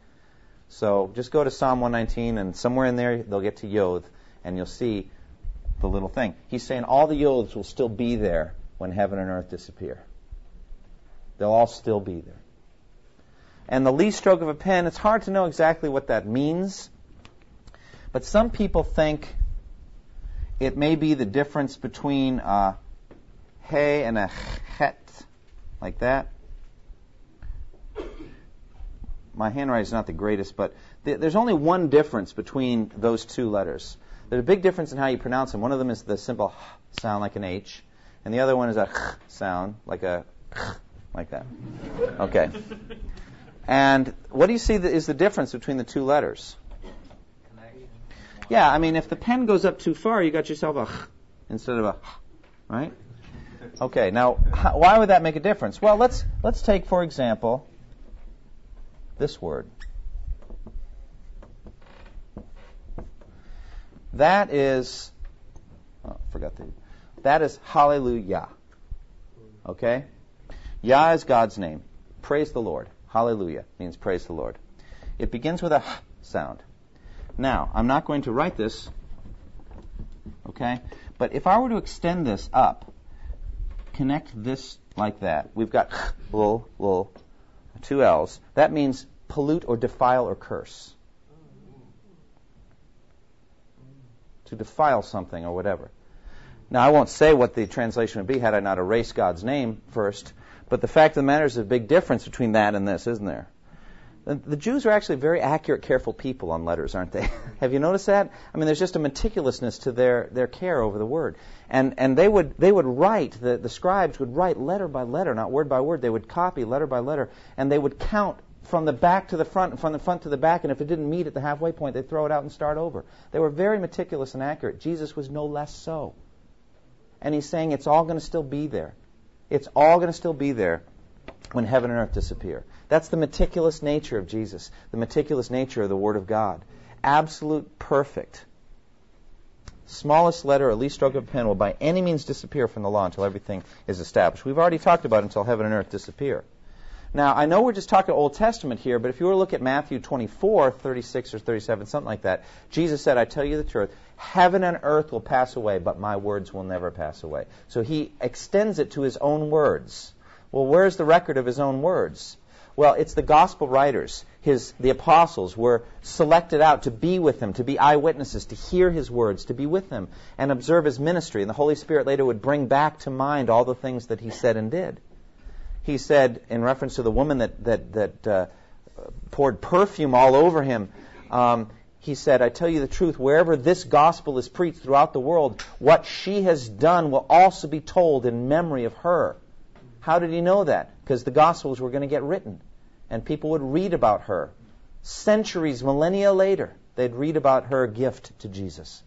So just go to Psalm 119, and somewhere in there they'll get to yod, and you'll see the little thing. He's saying all the yods will still be there when heaven and earth disappear. They'll all still be there. And the least stroke of a pen, it's hard to know exactly what that means. But some people think it may be the difference between a he and a het, like that. My handwriting is not the greatest, but th- there's only one difference between those two letters. There's a big difference in how you pronounce them. One of them is the simple h sound like an H, and the other one is a ch sound like a ch, like that. Okay. And what do you see is the difference between the two letters? Yeah, I mean, if the pen goes up too far, you got yourself a ch instead of a h, right? Okay. Now, how, why would that make a difference? Well, let's let's take for example this word. That is, oh, forgot the, that is hallelujah. Okay? Yah is God's name. Praise the Lord. Hallelujah means praise the Lord. It begins with a h sound. Now, I'm not going to write this, okay? But if I were to extend this up, connect this like that, we've got lul, lul, two L's. That means pollute or defile or curse. To defile something or whatever. Now, I won't say what the translation would be had I not erased God's name first, but the fact of the matter is a big difference between that and this, isn't there? The, Jews are actually very accurate, careful people on letters, aren't they? (laughs) Have you noticed that? I mean, there's just a meticulousness to their, their care over the word. And, and they, would, they would write, the, the scribes would write letter by letter, not word by word. They would copy letter by letter, and they would count from the back to the front and from the front to the back, and if it didn't meet at the halfway point, they'd throw it out and start over. They were very meticulous and accurate. Jesus was no less so. And he's saying it's all going to still be there. It's all going to still be there when heaven and earth disappear. That's the meticulous nature of Jesus, the meticulous nature of the Word of God. Absolute perfect. Smallest letter or least stroke of a pen will by any means disappear from the law until everything is established. We've already talked about until heaven and earth disappear. Now, I know we're just talking Old Testament here, but if you were to look at Matthew 24, 36 or 37, something like that, Jesus said, I tell you the truth, heaven and earth will pass away, but my words will never pass away. So he extends it to his own words. Well, where's the record of his own words? Well, it's the gospel writers, his the apostles were selected out to be with him, to be eyewitnesses, to hear his words, to be with him and observe his ministry. And the Holy Spirit later would bring back to mind all the things that he said and did he said in reference to the woman that that that uh, poured perfume all over him. Um, he said, "I tell you the truth. Wherever this gospel is preached throughout the world, what she has done will also be told in memory of her." How did he know that? Because the gospels were going to get written, and people would read about her. Centuries, millennia later, they'd read about her gift to Jesus.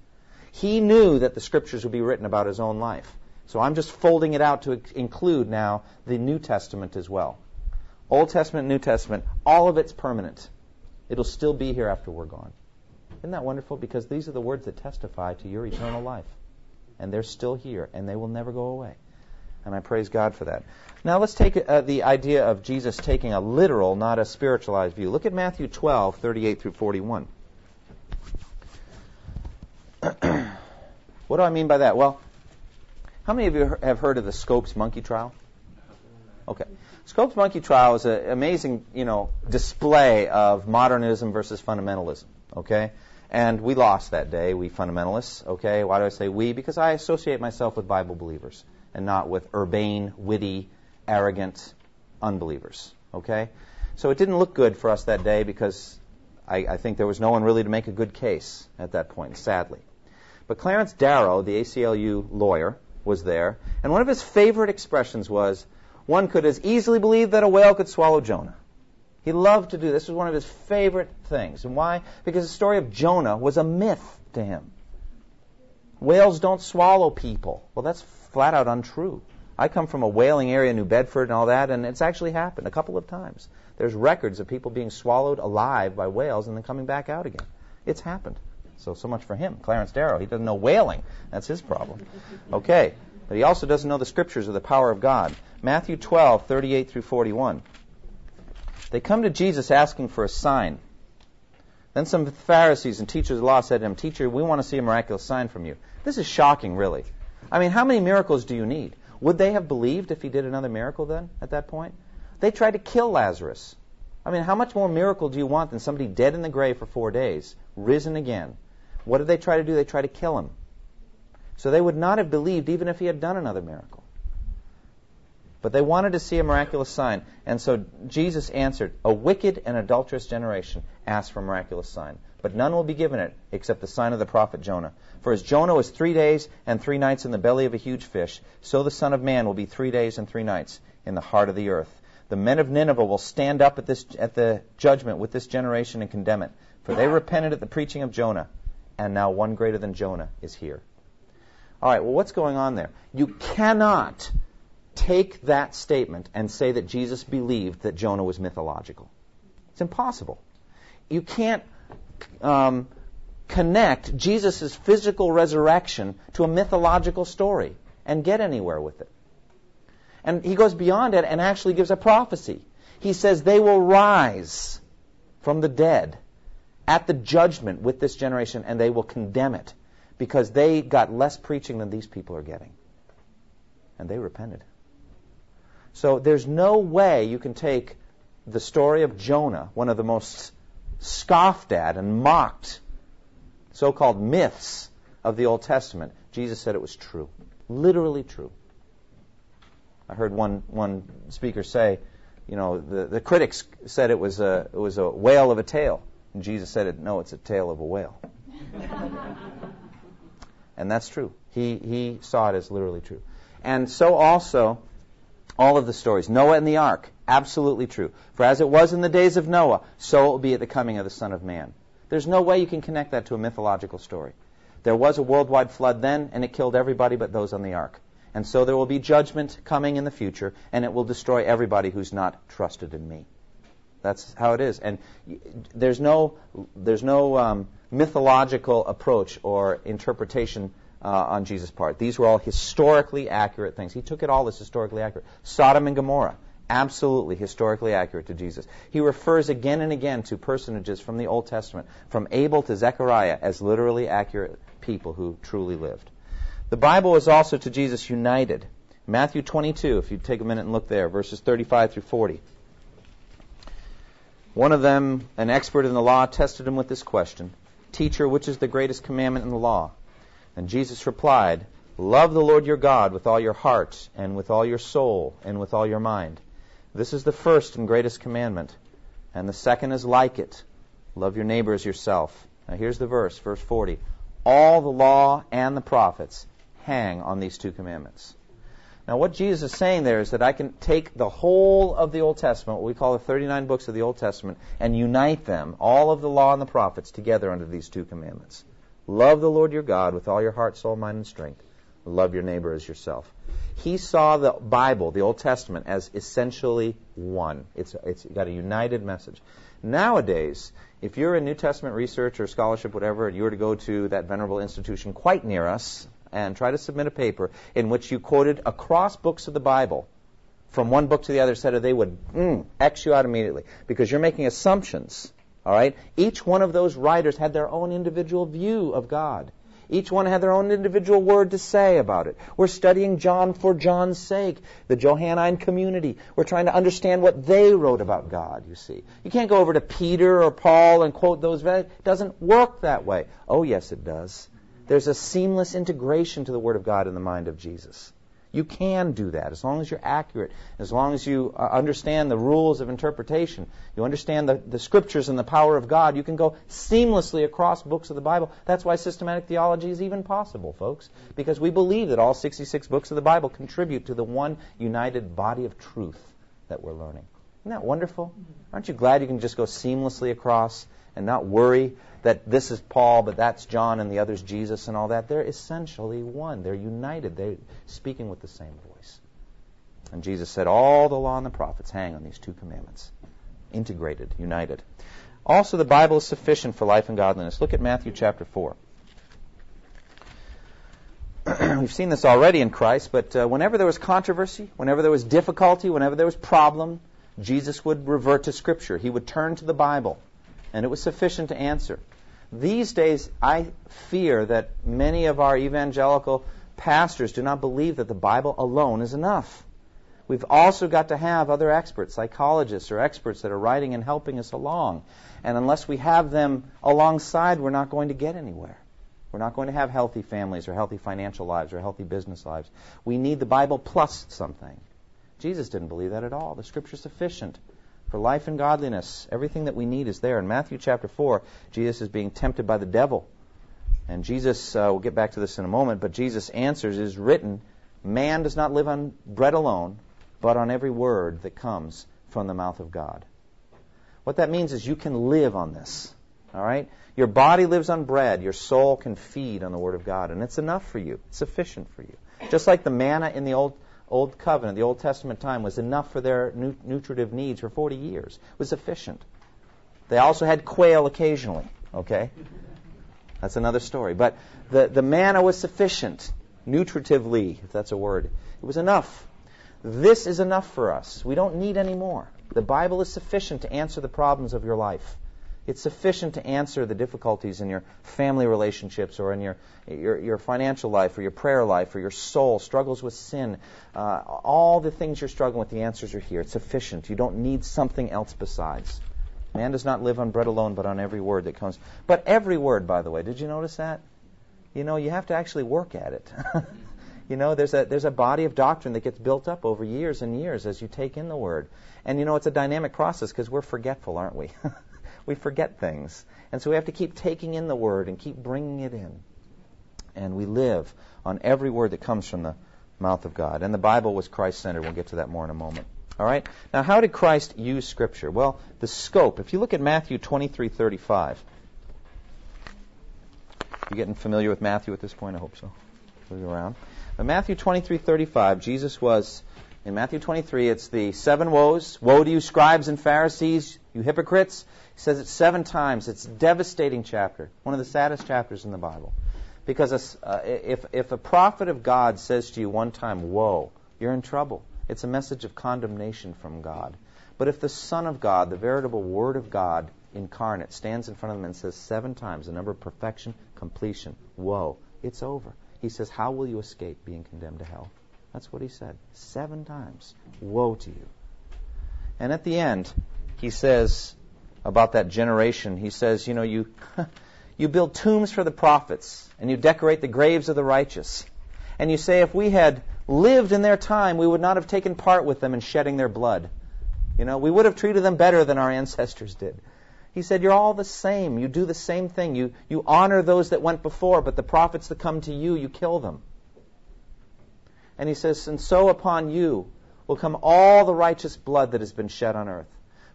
He knew that the scriptures would be written about his own life. So I'm just folding it out to include now the New Testament as well. Old Testament, New Testament, all of it's permanent. It'll still be here after we're gone. Isn't that wonderful? Because these are the words that testify to your eternal life. And they're still here, and they will never go away. And I praise God for that. Now let's take uh, the idea of Jesus taking a literal, not a spiritualized view. Look at Matthew 12, 38 through 41. (clears throat) what do I mean by that? Well, how many of you have heard of the Scopes monkey trial? Okay. Scopes monkey trial is an amazing, you know, display of modernism versus fundamentalism. Okay. And we lost that day, we fundamentalists. Okay. Why do I say we? Because I associate myself with Bible believers and not with urbane, witty, arrogant unbelievers. Okay. So it didn't look good for us that day because I, I think there was no one really to make a good case at that point, sadly. But Clarence Darrow, the ACLU lawyer, was there, and one of his favorite expressions was, one could as easily believe that a whale could swallow Jonah. He loved to do this. This was one of his favorite things. And why? Because the story of Jonah was a myth to him. Whales don't swallow people. Well, that's flat out untrue. I come from a whaling area, New Bedford, and all that, and it's actually happened a couple of times. There's records of people being swallowed alive by whales and then coming back out again. It's happened. So, so much for him. Clarence Darrow, he doesn't know whaling. That's his problem. Okay. But he also doesn't know the scriptures or the power of God. Matthew 12, 38 through 41. They come to Jesus asking for a sign. Then some Pharisees and teachers of the law said to him, Teacher, we want to see a miraculous sign from you. This is shocking, really. I mean, how many miracles do you need? Would they have believed if he did another miracle then, at that point? They tried to kill Lazarus. I mean, how much more miracle do you want than somebody dead in the grave for four days, risen again? What did they try to do? They tried to kill him. So they would not have believed even if he had done another miracle. But they wanted to see a miraculous sign. And so Jesus answered, A wicked and adulterous generation asks for a miraculous sign. But none will be given it except the sign of the prophet Jonah. For as Jonah was three days and three nights in the belly of a huge fish, so the Son of Man will be three days and three nights in the heart of the earth. The men of Nineveh will stand up at, this, at the judgment with this generation and condemn it. For they repented at the preaching of Jonah, and now one greater than Jonah is here. All right, well, what's going on there? You cannot take that statement and say that Jesus believed that Jonah was mythological. It's impossible. You can't um, connect Jesus' physical resurrection to a mythological story and get anywhere with it. And he goes beyond it and actually gives a prophecy. He says, They will rise from the dead at the judgment with this generation and they will condemn it because they got less preaching than these people are getting. And they repented. So there's no way you can take the story of Jonah, one of the most scoffed at and mocked so called myths of the Old Testament. Jesus said it was true. Literally true. I heard one, one speaker say, you know, the, the critics said it was, a, it was a whale of a tale. And Jesus said, it, no, it's a tale of a whale. (laughs) and that's true. He, he saw it as literally true. And so also, all of the stories. Noah and the ark, absolutely true. For as it was in the days of Noah, so it will be at the coming of the Son of Man. There's no way you can connect that to a mythological story. There was a worldwide flood then, and it killed everybody but those on the ark. And so there will be judgment coming in the future, and it will destroy everybody who's not trusted in me. That's how it is. And there's no, there's no um, mythological approach or interpretation uh, on Jesus' part. These were all historically accurate things. He took it all as historically accurate. Sodom and Gomorrah, absolutely historically accurate to Jesus. He refers again and again to personages from the Old Testament, from Abel to Zechariah, as literally accurate people who truly lived. The Bible is also to Jesus united. Matthew 22, if you take a minute and look there, verses 35 through 40. One of them, an expert in the law, tested him with this question Teacher, which is the greatest commandment in the law? And Jesus replied, Love the Lord your God with all your heart, and with all your soul, and with all your mind. This is the first and greatest commandment. And the second is like it love your neighbor as yourself. Now here's the verse, verse 40. All the law and the prophets hang on these two commandments. Now, what Jesus is saying there is that I can take the whole of the Old Testament, what we call the 39 books of the Old Testament, and unite them, all of the law and the prophets, together under these two commandments. Love the Lord your God with all your heart, soul, mind, and strength. Love your neighbor as yourself. He saw the Bible, the Old Testament, as essentially one. It's, it's got a united message. Nowadays, if you're a New Testament research or scholarship, whatever, and you were to go to that venerable institution quite near us and try to submit a paper in which you quoted across books of the Bible from one book to the other, said they would mm, X you out immediately because you're making assumptions all right? Each one of those writers had their own individual view of God. Each one had their own individual word to say about it. We're studying John for John's sake, the Johannine community. We're trying to understand what they wrote about God, you see. You can't go over to Peter or Paul and quote those. It doesn't work that way. Oh, yes, it does. There's a seamless integration to the Word of God in the mind of Jesus. You can do that as long as you're accurate, as long as you uh, understand the rules of interpretation, you understand the, the scriptures and the power of God. You can go seamlessly across books of the Bible. That's why systematic theology is even possible, folks, because we believe that all 66 books of the Bible contribute to the one united body of truth that we're learning. Isn't that wonderful? Aren't you glad you can just go seamlessly across and not worry that this is Paul, but that's John, and the other's Jesus, and all that. They're essentially one. They're united. They're speaking with the same voice. And Jesus said, All the law and the prophets hang on these two commandments integrated, united. Also, the Bible is sufficient for life and godliness. Look at Matthew chapter 4. (clears throat) We've seen this already in Christ, but uh, whenever there was controversy, whenever there was difficulty, whenever there was problem, Jesus would revert to Scripture. He would turn to the Bible, and it was sufficient to answer. These days, I fear that many of our evangelical pastors do not believe that the Bible alone is enough. We've also got to have other experts, psychologists or experts that are writing and helping us along. And unless we have them alongside, we're not going to get anywhere. We're not going to have healthy families or healthy financial lives or healthy business lives. We need the Bible plus something. Jesus didn't believe that at all. The Scripture is sufficient for life and godliness. Everything that we need is there. In Matthew chapter 4, Jesus is being tempted by the devil. And Jesus, uh, we'll get back to this in a moment, but Jesus answers, is written, man does not live on bread alone, but on every word that comes from the mouth of God. What that means is you can live on this. All right? Your body lives on bread. Your soul can feed on the Word of God. And it's enough for you. It's sufficient for you. Just like the manna in the Old, Old Covenant, the Old Testament time, was enough for their nu- nutritive needs for 40 years. It was sufficient. They also had quail occasionally. Okay? That's another story. But the, the manna was sufficient, nutritively, if that's a word. It was enough. This is enough for us. We don't need any more. The Bible is sufficient to answer the problems of your life. It's sufficient to answer the difficulties in your family relationships or in your, your, your financial life or your prayer life or your soul, struggles with sin. Uh, all the things you're struggling with, the answers are here. It's sufficient. You don't need something else besides. Man does not live on bread alone, but on every word that comes. But every word, by the way, did you notice that? You know, you have to actually work at it. (laughs) you know, there's a there's a body of doctrine that gets built up over years and years as you take in the word. And you know, it's a dynamic process because we're forgetful, aren't we? (laughs) we forget things. And so we have to keep taking in the word and keep bringing it in. And we live on every word that comes from the mouth of God. And the Bible was Christ centered. We'll get to that more in a moment. All right? Now, how did Christ use Scripture? Well, the scope. If you look at Matthew 23 35, you getting familiar with Matthew at this point? I hope so. Around. But Matthew 23 35, Jesus was, in Matthew 23, it's the seven woes. Woe to you, scribes and Pharisees, you hypocrites. Says it seven times. It's a devastating chapter, one of the saddest chapters in the Bible. Because uh, if, if a prophet of God says to you one time, woe, you're in trouble. It's a message of condemnation from God. But if the Son of God, the veritable Word of God incarnate, stands in front of them and says seven times the number of perfection, completion, woe, it's over. He says, How will you escape being condemned to hell? That's what he said. Seven times. Woe to you. And at the end, he says about that generation, he says, You know, you, (laughs) you build tombs for the prophets, and you decorate the graves of the righteous. And you say, If we had lived in their time, we would not have taken part with them in shedding their blood. You know, we would have treated them better than our ancestors did. He said, You're all the same. You do the same thing. You, you honor those that went before, but the prophets that come to you, you kill them. And he says, And so upon you will come all the righteous blood that has been shed on earth.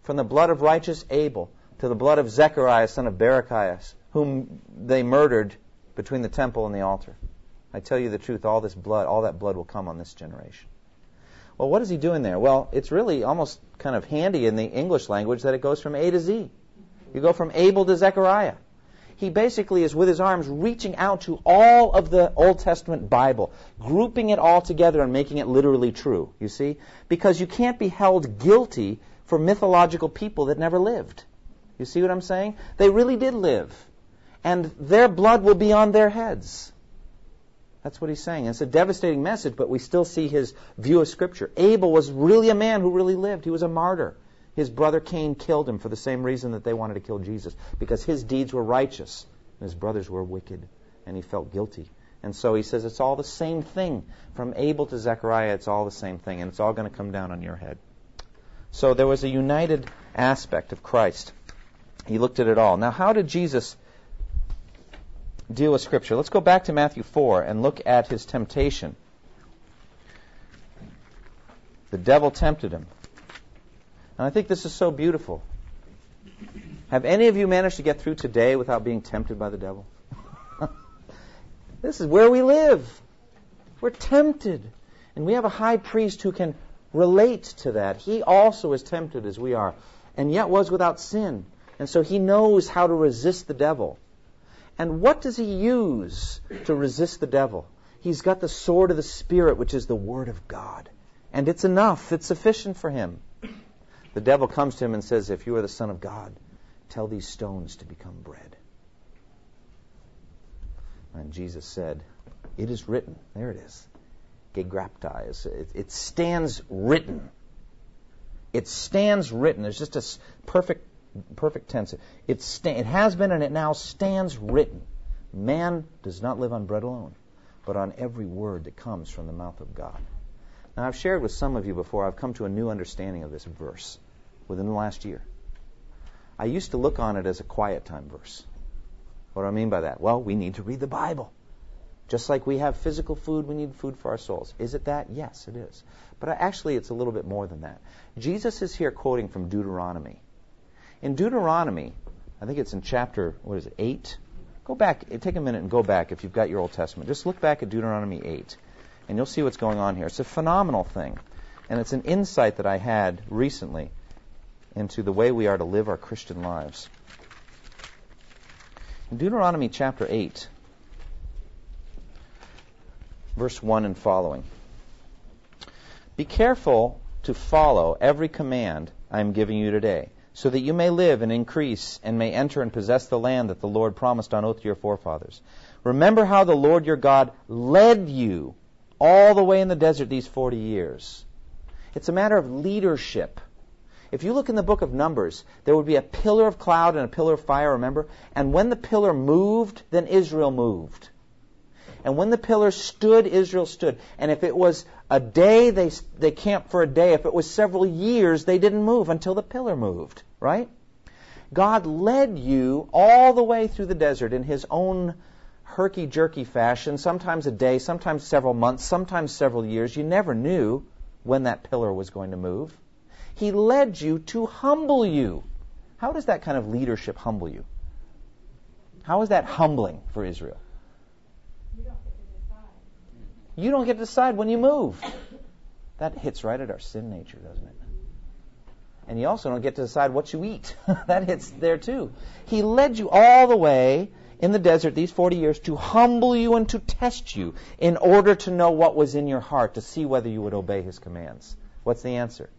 From the blood of righteous Abel to the blood of Zechariah, son of Berechiah, whom they murdered between the temple and the altar. I tell you the truth, all this blood, all that blood will come on this generation. Well, what is he doing there? Well, it's really almost kind of handy in the English language that it goes from A to Z. You go from Abel to Zechariah. He basically is with his arms reaching out to all of the Old Testament Bible, grouping it all together and making it literally true, you see? Because you can't be held guilty for mythological people that never lived. You see what I'm saying? They really did live. And their blood will be on their heads. That's what he's saying. It's a devastating message, but we still see his view of Scripture. Abel was really a man who really lived. He was a martyr. His brother Cain killed him for the same reason that they wanted to kill Jesus, because his deeds were righteous and his brothers were wicked, and he felt guilty. And so he says it's all the same thing. From Abel to Zechariah, it's all the same thing, and it's all going to come down on your head. So there was a united aspect of Christ. He looked at it all. Now, how did Jesus deal with Scripture. Let's go back to Matthew 4 and look at his temptation. The devil tempted him. And I think this is so beautiful. Have any of you managed to get through today without being tempted by the devil? (laughs) this is where we live. We're tempted. And we have a high priest who can relate to that. He also is tempted as we are, and yet was without sin. And so he knows how to resist the devil. And what does he use to resist the devil? He's got the sword of the Spirit, which is the Word of God. And it's enough, it's sufficient for him. The devil comes to him and says, If you are the Son of God, tell these stones to become bread. And Jesus said, It is written. There it is. It, it stands written. It stands written. There's just a perfect, perfect tense. It, sta- it has been and it now stands written. Man does not live on bread alone, but on every word that comes from the mouth of God. Now, I've shared with some of you before, I've come to a new understanding of this verse within the last year. I used to look on it as a quiet time verse. What do I mean by that? Well, we need to read the Bible. Just like we have physical food, we need food for our souls. Is it that? Yes, it is. But actually, it's a little bit more than that. Jesus is here quoting from Deuteronomy. In Deuteronomy, I think it's in chapter, what is it, 8? Go back, take a minute and go back if you've got your Old Testament. Just look back at Deuteronomy 8, and you'll see what's going on here. It's a phenomenal thing. And it's an insight that I had recently into the way we are to live our Christian lives. In Deuteronomy chapter 8, verse 1 and following. Be careful to follow every command I am giving you today, so that you may live and increase and may enter and possess the land that the Lord promised on oath to your forefathers. Remember how the Lord your God led you all the way in the desert these 40 years. It's a matter of leadership. If you look in the book of Numbers, there would be a pillar of cloud and a pillar of fire, remember? And when the pillar moved, then Israel moved. And when the pillar stood, Israel stood. And if it was a day, they, they camped for a day. If it was several years, they didn't move until the pillar moved, right? God led you all the way through the desert in His own herky jerky fashion, sometimes a day, sometimes several months, sometimes several years. You never knew when that pillar was going to move. He led you to humble you. How does that kind of leadership humble you? How is that humbling for Israel? You don't get to decide when you move. That hits right at our sin nature, doesn't it? And you also don't get to decide what you eat. (laughs) that hits there too. He led you all the way in the desert these 40 years to humble you and to test you in order to know what was in your heart, to see whether you would obey his commands. What's the answer?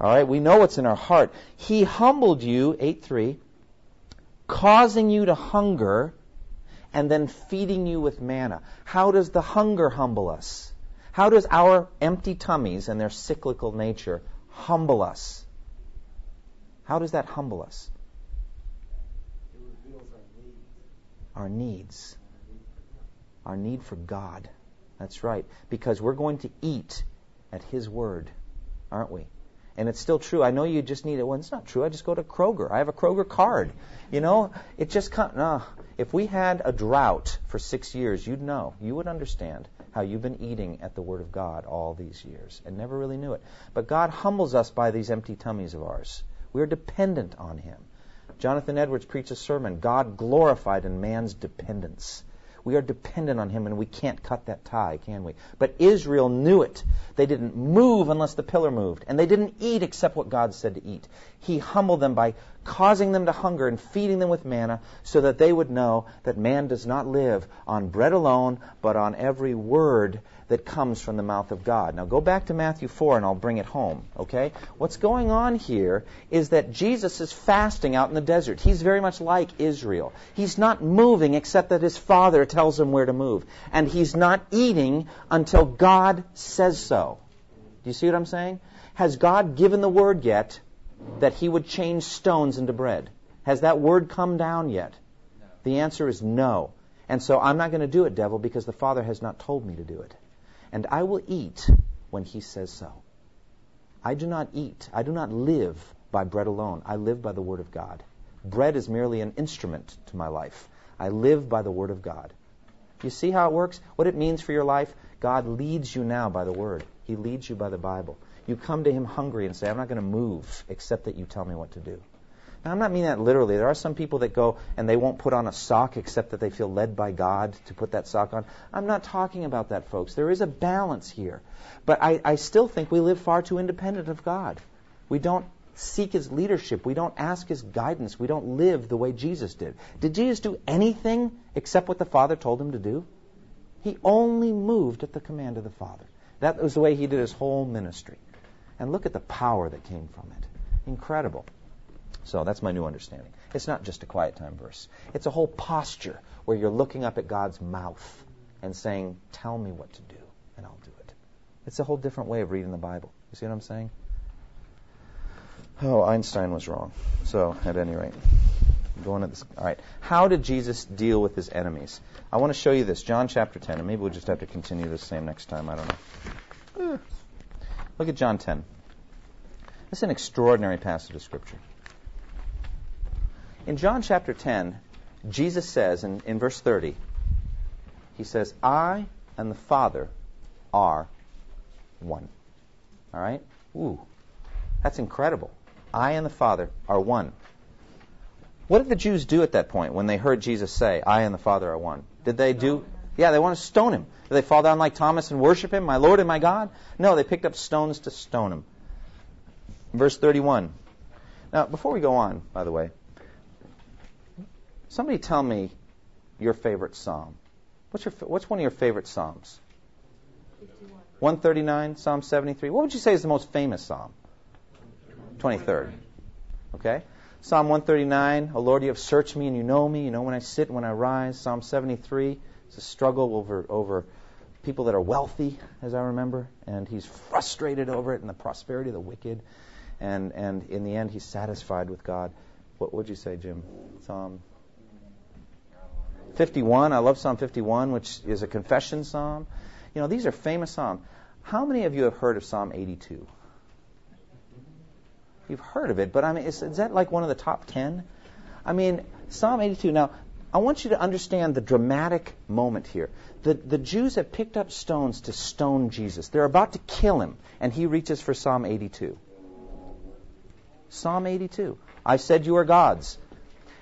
All right, we know what's in our heart. He humbled you, 8 3, causing you to hunger and then feeding you with manna. How does the hunger humble us? How does our empty tummies and their cyclical nature humble us? How does that humble us? It reveals our needs. Our need for God. That's right. Because we're going to eat at His Word, aren't we? And it's still true. I know you just need it. Well, it's not true. I just go to Kroger. I have a Kroger card. You know, it just can't. No. If we had a drought for six years, you'd know. You would understand how you've been eating at the Word of God all these years and never really knew it. But God humbles us by these empty tummies of ours. We are dependent on Him. Jonathan Edwards preached a sermon, God glorified in man's dependence. We are dependent on him and we can't cut that tie, can we? But Israel knew it. They didn't move unless the pillar moved, and they didn't eat except what God said to eat. He humbled them by causing them to hunger and feeding them with manna so that they would know that man does not live on bread alone, but on every word that comes from the mouth of God. Now go back to Matthew 4 and I'll bring it home, okay? What's going on here is that Jesus is fasting out in the desert. He's very much like Israel. He's not moving except that his Father tells him where to move. And he's not eating until God says so. Do you see what I'm saying? Has God given the word yet that he would change stones into bread? Has that word come down yet? No. The answer is no. And so I'm not going to do it, devil, because the Father has not told me to do it and I will eat when he says so. I do not eat, I do not live by bread alone. I live by the Word of God. Bread is merely an instrument to my life. I live by the Word of God. You see how it works? What it means for your life? God leads you now by the Word. He leads you by the Bible. You come to Him hungry and say, I'm not going to move except that you tell me what to do. Now, I'm not meaning that literally. There are some people that go and they won't put on a sock except that they feel led by God to put that sock on. I'm not talking about that, folks. There is a balance here. But I, I still think we live far too independent of God. We don't seek His leadership. We don't ask His guidance. We don't live the way Jesus did. Did Jesus do anything except what the Father told him to do? He only moved at the command of the Father. That was the way He did His whole ministry. And look at the power that came from it. Incredible. So that's my new understanding. It's not just a quiet time verse. It's a whole posture where you're looking up at God's mouth and saying, Tell me what to do. and I'll do it. It's a whole different way of reading the Bible. You see what I'm saying? Oh, Einstein was wrong. So, at any rate, going at this. All right. How did Jesus deal with his enemies? I want to show you this. John chapter 10, and maybe we'll just have to continue the same next time. I don't know. Eh. Look at John 10. This is an extraordinary passage of Scripture. In John chapter 10, Jesus says in, in verse 30, He says, I and the Father are one. All right? Ooh, that's incredible. I and the Father are one. What did the Jews do at that point when they heard Jesus say, I and the Father are one? Did they do? Yeah, they want to stone him. Did they fall down like Thomas and worship him, my Lord and my God? No, they picked up stones to stone him. Verse 31. Now, before we go on, by the way, somebody tell me your favorite psalm. What's, your, what's one of your favorite psalms? 139, Psalm 73. What would you say is the most famous psalm? 23rd. Okay? Psalm 139, O Lord, you have searched me and you know me. You know when I sit and when I rise. Psalm 73, it's a struggle over, over people that are wealthy, as I remember, and he's frustrated over it and the prosperity of the wicked. And, and in the end, he's satisfied with God. What would you say, Jim? Psalm 51. I love Psalm 51, which is a confession psalm. You know, these are famous psalms. How many of you have heard of Psalm 82? You've heard of it, but I mean, is, is that like one of the top 10? I mean, Psalm 82. Now, I want you to understand the dramatic moment here. The, the Jews have picked up stones to stone Jesus. They're about to kill him, and he reaches for Psalm 82. Psalm 82. I said you are gods.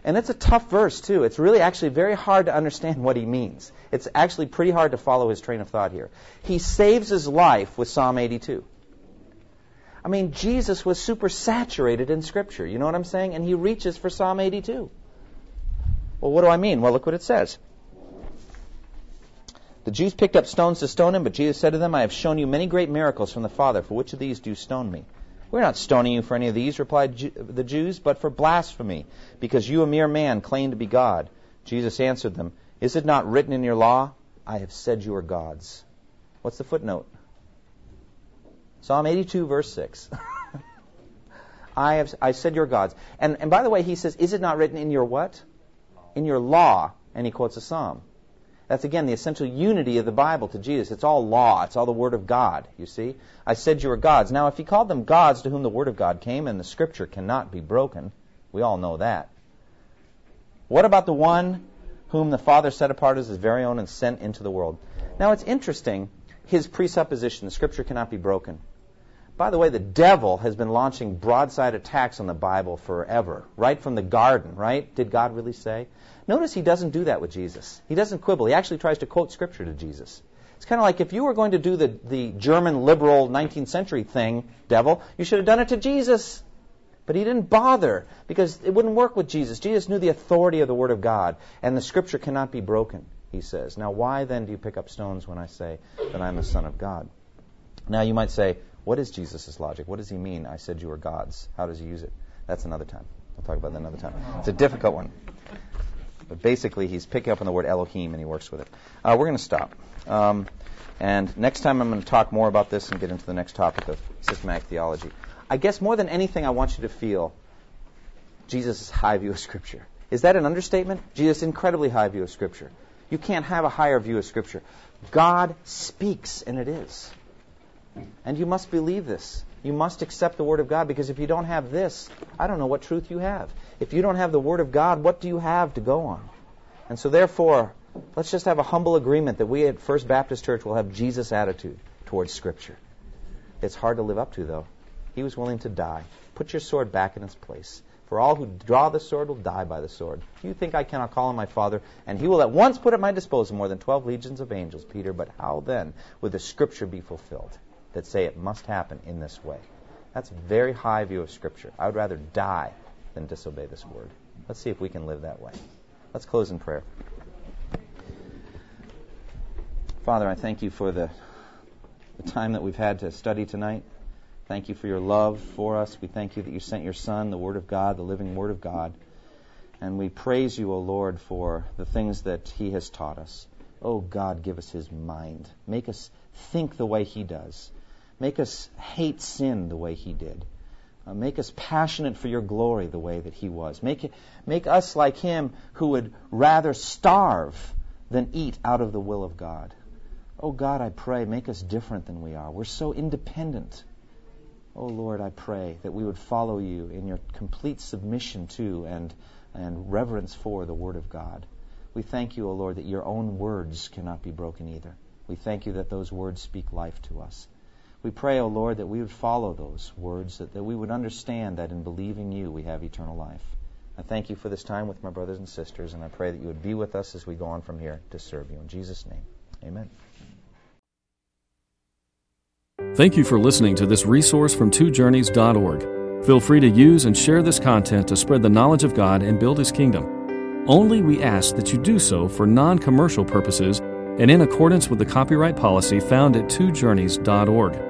And it's a tough verse, too. It's really actually very hard to understand (laughs) what he means. It's actually pretty hard to follow his train of thought here. He saves his life with Psalm 82. I mean, Jesus was super saturated in Scripture. You know what I'm saying? And he reaches for Psalm 82. Well, what do I mean? Well, look what it says. The Jews picked up stones to stone him, but Jesus said to them, I have shown you many great miracles from the Father. For which of these do you stone me? We're not stoning you for any of these, replied the Jews, but for blasphemy, because you, a mere man, claim to be God. Jesus answered them, Is it not written in your law, I have said you are gods? What's the footnote? Psalm 82, verse 6. (laughs) I have I said you're gods. And, and by the way, he says, Is it not written in your what? In your law. And he quotes a psalm. That's again the essential unity of the Bible to Jesus. It's all law. It's all the Word of God, you see. I said you are gods. Now, if he called them gods to whom the Word of God came and the Scripture cannot be broken, we all know that. What about the one whom the Father set apart as his very own and sent into the world? Now, it's interesting, his presupposition, the Scripture cannot be broken. By the way, the devil has been launching broadside attacks on the Bible forever, right from the garden, right? Did God really say? Notice he doesn't do that with Jesus. He doesn't quibble. He actually tries to quote Scripture to Jesus. It's kind of like if you were going to do the, the German liberal 19th century thing, devil, you should have done it to Jesus. But he didn't bother because it wouldn't work with Jesus. Jesus knew the authority of the Word of God, and the Scripture cannot be broken, he says. Now, why then do you pick up stones when I say that I'm the Son of God? Now, you might say, what is Jesus' logic? What does he mean? I said you are gods. How does he use it? That's another time. We'll talk about that another time. It's a difficult one. But basically, he's picking up on the word Elohim and he works with it. Uh, we're going to stop. Um, and next time, I'm going to talk more about this and get into the next topic of systematic theology. I guess more than anything, I want you to feel Jesus' high view of Scripture. Is that an understatement? Jesus' incredibly high view of Scripture. You can't have a higher view of Scripture. God speaks, and it is. And you must believe this. You must accept the Word of God because if you don't have this, I don't know what truth you have. If you don't have the Word of God, what do you have to go on? And so, therefore, let's just have a humble agreement that we at First Baptist Church will have Jesus' attitude towards Scripture. It's hard to live up to, though. He was willing to die. Put your sword back in its place. For all who draw the sword will die by the sword. You think I cannot call on my Father, and he will at once put at my disposal more than twelve legions of angels, Peter. But how then would the Scripture be fulfilled? That say it must happen in this way. That's a very high view of Scripture. I would rather die than disobey this word. Let's see if we can live that way. Let's close in prayer. Father, I thank you for the, the time that we've had to study tonight. Thank you for your love for us. We thank you that you sent your Son, the Word of God, the living Word of God. And we praise you, O Lord, for the things that he has taught us. Oh God, give us his mind. Make us think the way he does. Make us hate sin the way he did. Uh, make us passionate for your glory the way that he was. Make, make us like him who would rather starve than eat out of the will of God. Oh God, I pray, make us different than we are. We're so independent. Oh Lord, I pray that we would follow you in your complete submission to and, and reverence for the Word of God. We thank you, O Lord, that your own words cannot be broken either. We thank you that those words speak life to us. We pray, O Lord, that we would follow those words, that, that we would understand that in believing you we have eternal life. I thank you for this time with my brothers and sisters, and I pray that you would be with us as we go on from here to serve you. In Jesus' name, amen. Thank you for listening to this resource from twojourneys.org. Feel free to use and share this content to spread the knowledge of God and build His kingdom. Only we ask that you do so for non commercial purposes and in accordance with the copyright policy found at twojourneys.org.